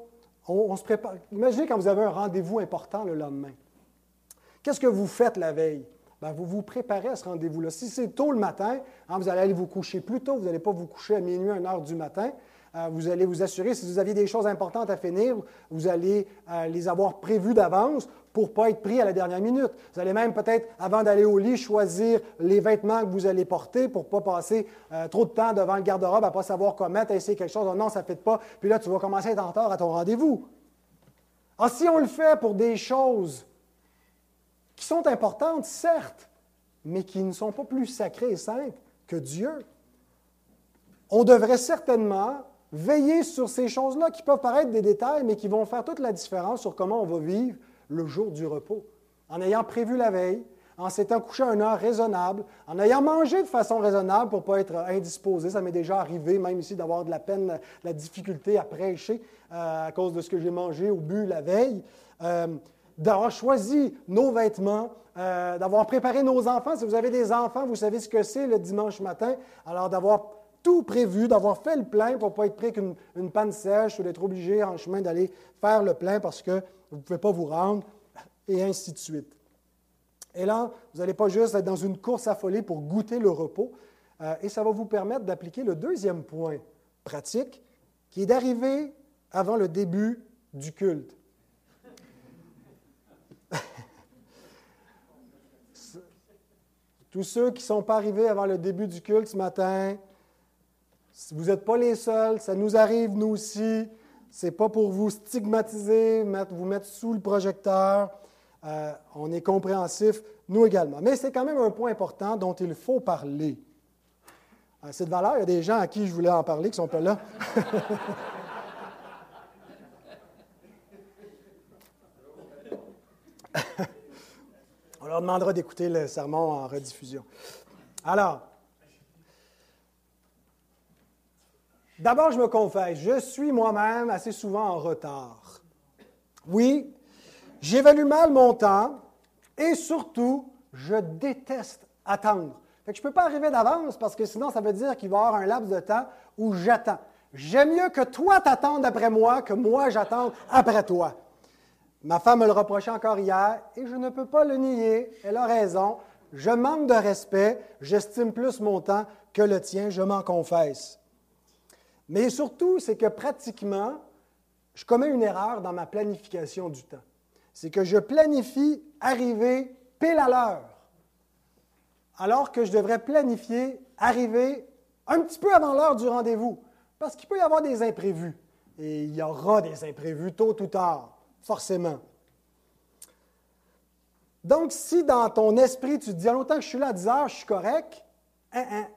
se prépare, imaginez quand vous avez un rendez-vous important le lendemain. Qu'est-ce que vous faites la veille? Ben, vous vous préparez à ce rendez-vous-là. Si c'est tôt le matin, hein, vous allez aller vous coucher plus tôt, vous n'allez pas vous coucher à minuit, à 1 heure du matin. Euh, vous allez vous assurer, si vous aviez des choses importantes à finir, vous allez euh, les avoir prévues d'avance pour ne pas être pris à la dernière minute. Vous allez même peut-être, avant d'aller au lit, choisir les vêtements que vous allez porter pour ne pas passer euh, trop de temps devant le garde-robe à ne pas savoir mettre, à essayer quelque chose. Oh non, ça ne fait pas. Puis là, tu vas commencer à être en retard à ton rendez-vous. Ah, si on le fait pour des choses qui sont importantes, certes, mais qui ne sont pas plus sacrées et saintes que Dieu, on devrait certainement veiller sur ces choses-là qui peuvent paraître des détails, mais qui vont faire toute la différence sur comment on va vivre le jour du repos. En ayant prévu la veille, en s'étant couché à une heure raisonnable, en ayant mangé de façon raisonnable pour ne pas être indisposé. Ça m'est déjà arrivé, même ici, d'avoir de la peine, la difficulté à prêcher euh, à cause de ce que j'ai mangé ou bu la veille. Euh, d'avoir choisi nos vêtements, euh, d'avoir préparé nos enfants. Si vous avez des enfants, vous savez ce que c'est le dimanche matin. Alors d'avoir tout prévu, d'avoir fait le plein pour ne pas être pris qu'une panne sèche ou d'être obligé en chemin d'aller faire le plein parce que vous ne pouvez pas vous rendre, et ainsi de suite. Et là, vous n'allez pas juste être dans une course affolée pour goûter le repos, euh, et ça va vous permettre d'appliquer le deuxième point pratique, qui est d'arriver avant le début du culte. [laughs] Tous ceux qui ne sont pas arrivés avant le début du culte ce matin, vous n'êtes pas les seuls, ça nous arrive nous aussi. Ce n'est pas pour vous stigmatiser, vous mettre sous le projecteur. Euh, on est compréhensif, nous également. Mais c'est quand même un point important dont il faut parler. Euh, cette valeur, il y a des gens à qui je voulais en parler qui sont pas là. [laughs] On leur demandera d'écouter le sermon en rediffusion. Alors, d'abord, je me confesse, je suis moi-même assez souvent en retard. Oui, j'évalue mal mon temps et surtout, je déteste attendre. je ne peux pas arriver d'avance parce que sinon, ça veut dire qu'il va y avoir un laps de temps où j'attends. J'aime mieux que toi t'attendes après moi que moi j'attende après toi. Ma femme me le reprochait encore hier et je ne peux pas le nier. Elle a raison. Je manque de respect. J'estime plus mon temps que le tien. Je m'en confesse. Mais surtout, c'est que pratiquement, je commets une erreur dans ma planification du temps. C'est que je planifie arriver pile à l'heure, alors que je devrais planifier arriver un petit peu avant l'heure du rendez-vous, parce qu'il peut y avoir des imprévus. Et il y aura des imprévus tôt ou tard forcément. Donc, si dans ton esprit, tu te dis, en autant que je suis là à 10 heures, je suis correct, hein, hein,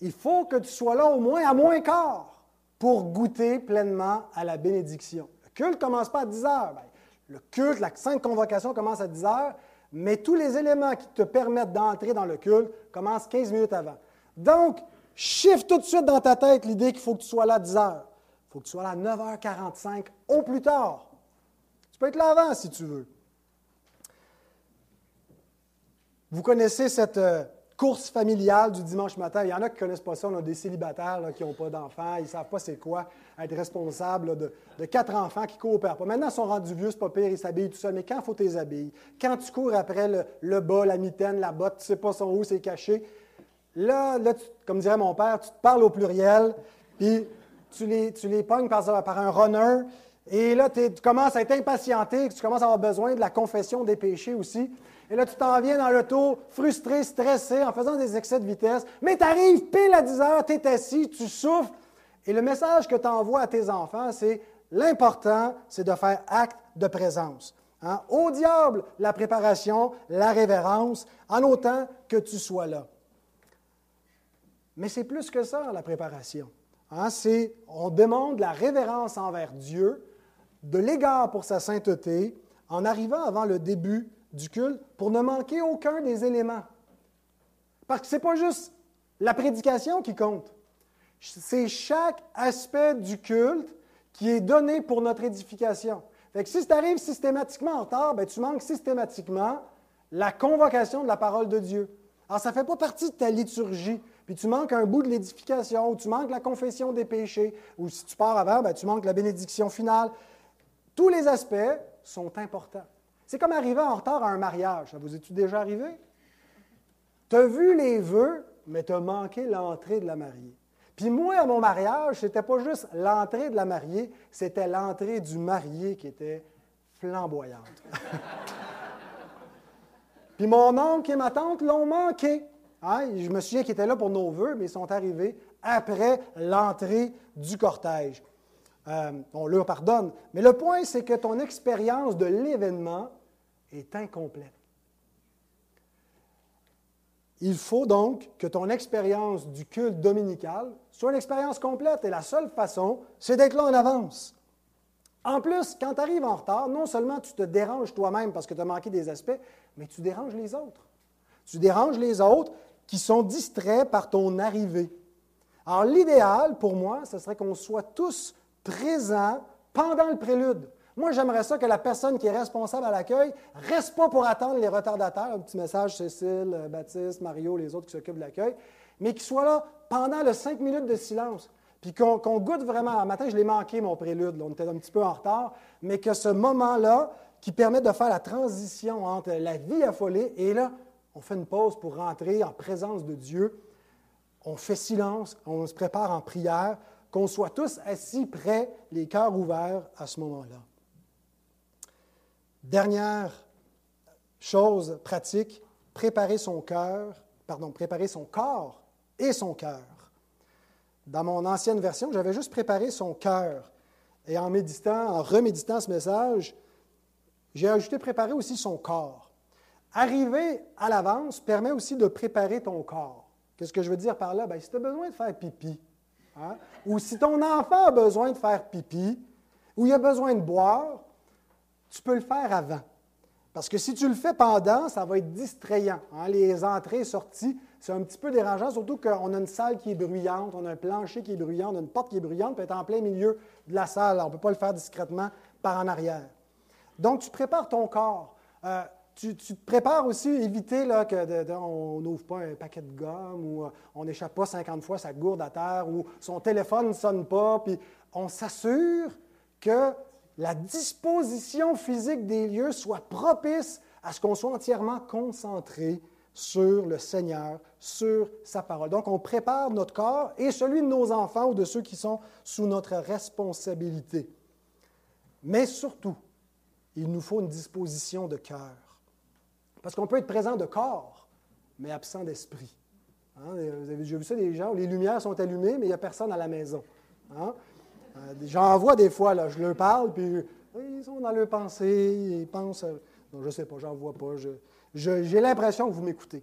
il faut que tu sois là au moins à moins quart pour goûter pleinement à la bénédiction. Le culte ne commence pas à 10 heures. Ben, le culte, la sainte convocation commence à 10 heures, mais tous les éléments qui te permettent d'entrer dans le culte commencent 15 minutes avant. Donc, chiffre tout de suite dans ta tête l'idée qu'il faut que tu sois là à 10 heures. Il faut que tu sois là à 9h45 au plus tard. Tu peux être là avant si tu veux. Vous connaissez cette euh, course familiale du dimanche matin. Il y en a qui ne connaissent pas ça. On a des célibataires qui n'ont pas d'enfants. Ils ne savent pas c'est quoi être responsable de, quatre enfants qui ne coopèrent pas. Maintenant, ils sont rendus vieux, c'est pas pire, ils s'habillent tout seuls. Mais quand il faut tes habiller, quand tu cours après le, bas, la mitaine, la botte, tu ne sais pas son où, c'est caché, là, comme dirait mon père, tu te parles au pluriel, puis tu les, tu les pognes par, un runner, et là, tu commences à être impatienté, tu commences à avoir besoin de la confession des péchés aussi. Et là, tu t'en viens dans l'auto, frustré, stressé, en faisant des excès de vitesse. Mais tu arrives pile à 10 heures, tu es assis, tu souffres. Et le message que tu envoies à tes enfants, c'est l'important, c'est de faire acte de présence. Hein? Au diable, la préparation, la révérence, en autant que tu sois là. Mais c'est plus que ça, la préparation. Hein, on demande la révérence envers Dieu, de l'égard pour sa sainteté, en arrivant avant le début du culte, pour ne manquer aucun des éléments. Parce que ce n'est pas juste la prédication qui compte. C'est chaque aspect du culte qui est donné pour notre édification. Si tu arrives systématiquement en retard, ben, tu manques systématiquement la convocation de la parole de Dieu. Alors, ça ne fait pas partie de ta liturgie puis tu manques un bout de l'édification, ou tu manques la confession des péchés, ou si tu pars avant, ben, tu manques la bénédiction finale. Tous les aspects sont importants. C'est comme arriver en retard à un mariage. Ça vous est-tu déjà arrivé? Tu as vu les vœux, mais tu as manqué l'entrée de la mariée. Puis moi, à mon mariage, c'était pas juste l'entrée de la mariée, c'était l'entrée du marié qui était flamboyante. [laughs] Puis mon oncle et ma tante l'ont manqué. Hein? Je me souviens qu'ils étaient là pour nos vœux, mais ils sont arrivés après l'entrée du cortège. Euh, on leur pardonne. Mais le point, c'est que ton expérience de l'événement est incomplète. Il faut donc que ton expérience du culte dominical soit une expérience complète et la seule façon, c'est d'être là en avance. En plus, quand tu arrives en retard, non seulement tu te déranges toi-même parce que tu as manqué des aspects, mais tu déranges les autres. Tu déranges les autres qui sont distraits par ton arrivée. Alors l'idéal pour moi, ce serait qu'on soit tous présents pendant le prélude. Moi, j'aimerais ça que la personne qui est responsable à l'accueil reste pas pour attendre les retardataires, un petit message Cécile, euh, Baptiste, Mario, les autres qui s'occupent de l'accueil, mais qu'il soit là pendant le cinq minutes de silence. Puis qu'on goûte vraiment. Un matin, je l'ai manqué, mon prélude. on était un petit peu en retard, mais que ce moment-là, qui permet de faire la transition entre la vie affolée et là, on fait une pause pour rentrer en présence de Dieu. On fait silence, on se prépare en prière, qu'on soit tous assis près, les cœurs ouverts à ce moment-là. Dernière chose pratique, préparer son cœur, pardon, préparer son corps et son cœur. Dans mon ancienne version, j'avais juste préparé son cœur. Et en méditant, en reméditant ce message, j'ai ajouté préparer aussi son corps. Arriver à l'avance permet aussi de préparer ton corps. Qu'est-ce que je veux dire par là? Bien, si tu as besoin de faire pipi, hein, ou si ton enfant a besoin de faire pipi, ou il a besoin de boire, tu peux le faire avant. Parce que si tu le fais pendant, ça va être distrayant. Hein? Les entrées, sorties, c'est un petit peu dérangeant, surtout qu'on a une salle qui est bruyante, on a un plancher qui est bruyant, on a une porte qui est bruyante, peut être en plein milieu de la salle. On ne peut pas le faire discrètement par en arrière. Donc, tu prépares ton corps. Euh, tu, te prépares aussi, éviter là, qu'on n'ouvre pas un paquet de gomme ou euh, on n'échappe pas 50 fois sa gourde à terre ou son téléphone ne sonne pas. Puis on s'assure que la disposition physique des lieux soit propice à ce qu'on soit entièrement concentré sur le Seigneur, sur sa parole. Donc, on prépare notre corps et celui de nos enfants ou de ceux qui sont sous notre responsabilité. Mais surtout, il nous faut une disposition de cœur. Parce qu'on peut être présent de corps, mais absent d'esprit. Hein, vous avez déjà vu ça, des gens où les lumières sont allumées, mais il n'y a personne à la maison. Hein? Euh, j'en vois des fois, là, je leur parle, puis ils sont dans leur pensée, ils pensent. non, je ne sais pas, j'en vois pas. j'ai l'impression que vous m'écoutez.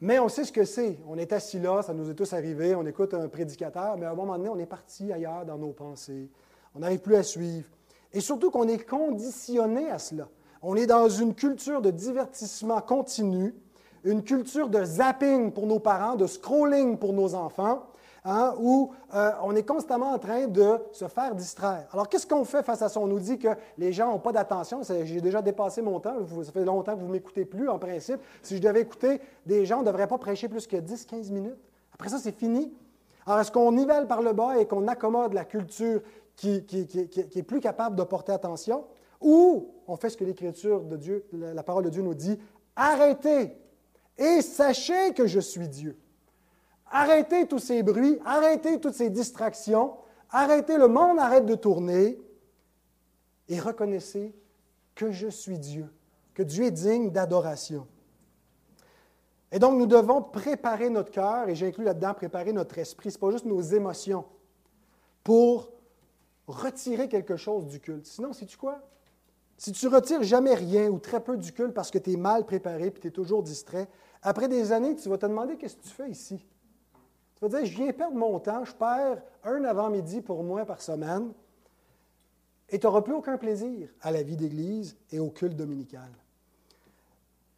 Mais on sait ce que c'est. On est assis là, ça nous est tous arrivé, on écoute un prédicateur, mais à un moment donné, on est parti ailleurs dans nos pensées. On n'arrive plus à suivre. Et surtout qu'on est conditionné à cela. On est dans une culture de divertissement continu, une culture de zapping pour nos parents, de scrolling pour nos enfants, Hein, où euh, on est constamment en train de se faire distraire. Alors, qu'est-ce qu'on fait face à ça? On nous dit que les gens n'ont pas d'attention. J'ai déjà dépassé mon temps. Ça fait longtemps que vous ne m'écoutez plus, en principe. Si je devais écouter des gens, on ne devrait pas prêcher plus que 10-15 minutes. Après ça, c'est fini. Alors, est-ce qu'on nivelle par le bas et qu'on accommode la culture qui, est plus capable de porter attention? Ou on fait ce que l'Écriture de Dieu, la parole de Dieu nous dit, arrêtez et sachez que je suis Dieu. Arrêtez tous ces bruits, arrêtez toutes ces distractions, arrêtez, le monde arrête de tourner et reconnaissez que je suis Dieu, que Dieu est digne d'adoration. Et donc, nous devons préparer notre cœur, et j'inclus là-dedans préparer notre esprit, ce n'est pas juste nos émotions, pour retirer quelque chose du culte. Sinon, sais-tu quoi? Si tu retires jamais rien ou très peu du culte parce que tu es mal préparé et tu es toujours distrait, après des années, tu vas te demander qu'est-ce que tu fais ici. Tu vas dire, je viens perdre mon temps, je perds un avant-midi pour moi par semaine, et tu n'auras plus aucun plaisir à la vie d'Église et au culte dominical.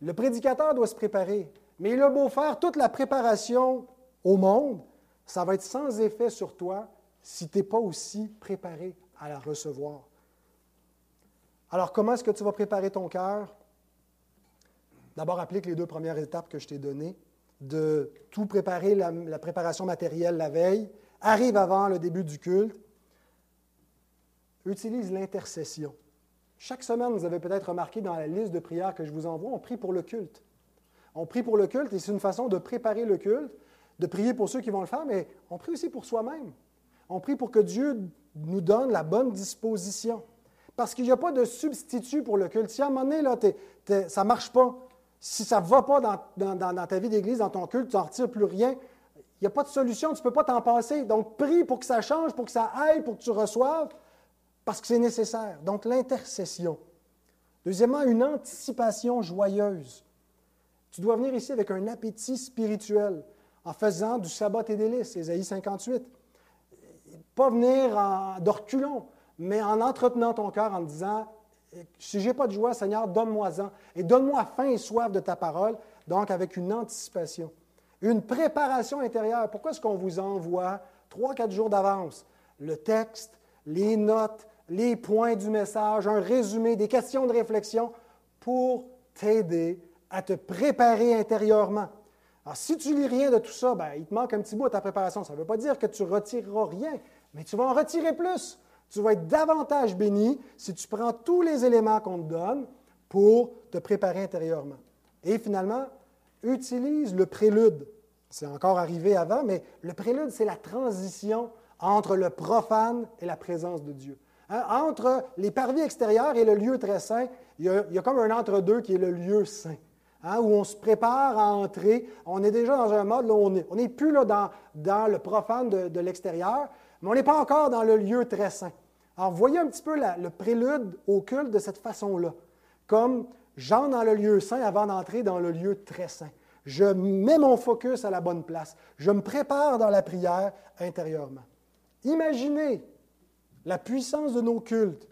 Le prédicateur doit se préparer, mais il a beau faire toute la préparation au monde, ça va être sans effet sur toi si tu n'es pas aussi préparé à la recevoir. Alors, comment est-ce que tu vas préparer ton cœur? D'abord, applique les deux premières étapes que je t'ai données de tout préparer, la, préparation matérielle la veille, arrive avant le début du culte, utilise l'intercession. Chaque semaine, vous avez peut-être remarqué dans la liste de prières que je vous envoie, on prie pour le culte. On prie pour le culte et c'est une façon de préparer le culte, de prier pour ceux qui vont le faire, mais on prie aussi pour soi-même. On prie pour que Dieu nous donne la bonne disposition. Parce qu'il n'y a pas de substitut pour le culte. Si à un moment donné, là, ça ne marche pas, si ça ne va pas dans, ta vie d'Église, dans ton culte, tu n'en retires plus rien, il n'y a pas de solution, tu ne peux pas t'en passer. Donc, prie pour que ça change, pour que ça aille, pour que tu reçoives, parce que c'est nécessaire. Donc, l'intercession. Deuxièmement, une anticipation joyeuse. Tu dois venir ici avec un appétit spirituel en faisant du sabbat et délices, Ésaïe 58. Pas venir en, d'orculon, mais en entretenant ton cœur en disant Si je n'ai pas de joie, Seigneur, donne-moi-en. Et donne-moi faim et soif de ta parole, donc avec une anticipation. Une préparation intérieure. Pourquoi est-ce qu'on vous envoie trois, quatre jours d'avance le texte, les notes, les points du message, un résumé, des questions de réflexion pour t'aider à te préparer intérieurement? Alors, si tu lis rien de tout ça, ben, il te manque un petit bout à ta préparation. Ça ne veut pas dire que tu retireras rien, mais tu vas en retirer plus. Tu vas être davantage béni si tu prends tous les éléments qu'on te donne pour te préparer intérieurement. Et finalement, utilise le prélude. C'est encore arrivé avant, mais le prélude, c'est la transition entre le profane et la présence de Dieu. Hein, entre les parvis extérieurs et le lieu très saint, il y a, comme un entre-deux qui est le lieu saint. Hein, où on se prépare à entrer. On est déjà dans un mode, là, on n'est plus là dans, le profane de, l'extérieur, mais on n'est pas encore dans le lieu très saint. Alors, voyez un petit peu le prélude au culte de cette façon-là, comme j'entre dans le lieu saint avant d'entrer dans le lieu très saint. Je mets mon focus à la bonne place. Je me prépare dans la prière intérieurement. Imaginez la puissance de nos cultes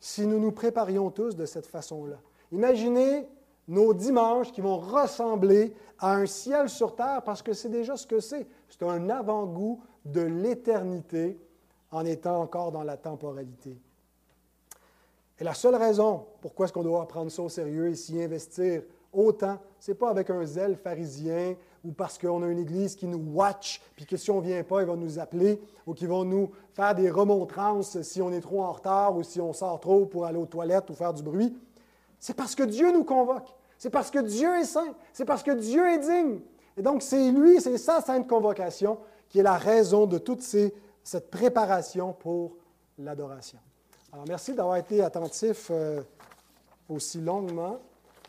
si nous nous préparions tous de cette façon-là. Imaginez nos dimanches qui vont ressembler à un ciel sur terre parce que c'est déjà ce que c'est. C'est un avant-goût de l'éternité en étant encore dans la temporalité. Et la seule raison pourquoi est-ce qu'on doit prendre ça au sérieux et s'y investir autant, ce n'est pas avec un zèle pharisien ou parce qu'on a une église qui nous watch, puis que si on ne vient pas, ils vont nous appeler, ou qui vont nous faire des remontrances si on est trop en retard ou si on sort trop pour aller aux toilettes ou faire du bruit. C'est parce que Dieu nous convoque. C'est parce que Dieu est saint. C'est parce que Dieu est digne. Et donc, c'est lui, c'est sa sainte convocation qui est la raison de toute cette préparation pour l'adoration. Alors, merci d'avoir été attentif euh, aussi longuement.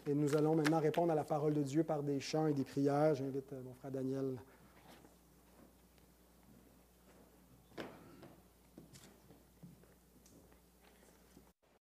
Et nous allons maintenant répondre à la parole de Dieu par des chants et des prières. J'invite euh, mon frère Daniel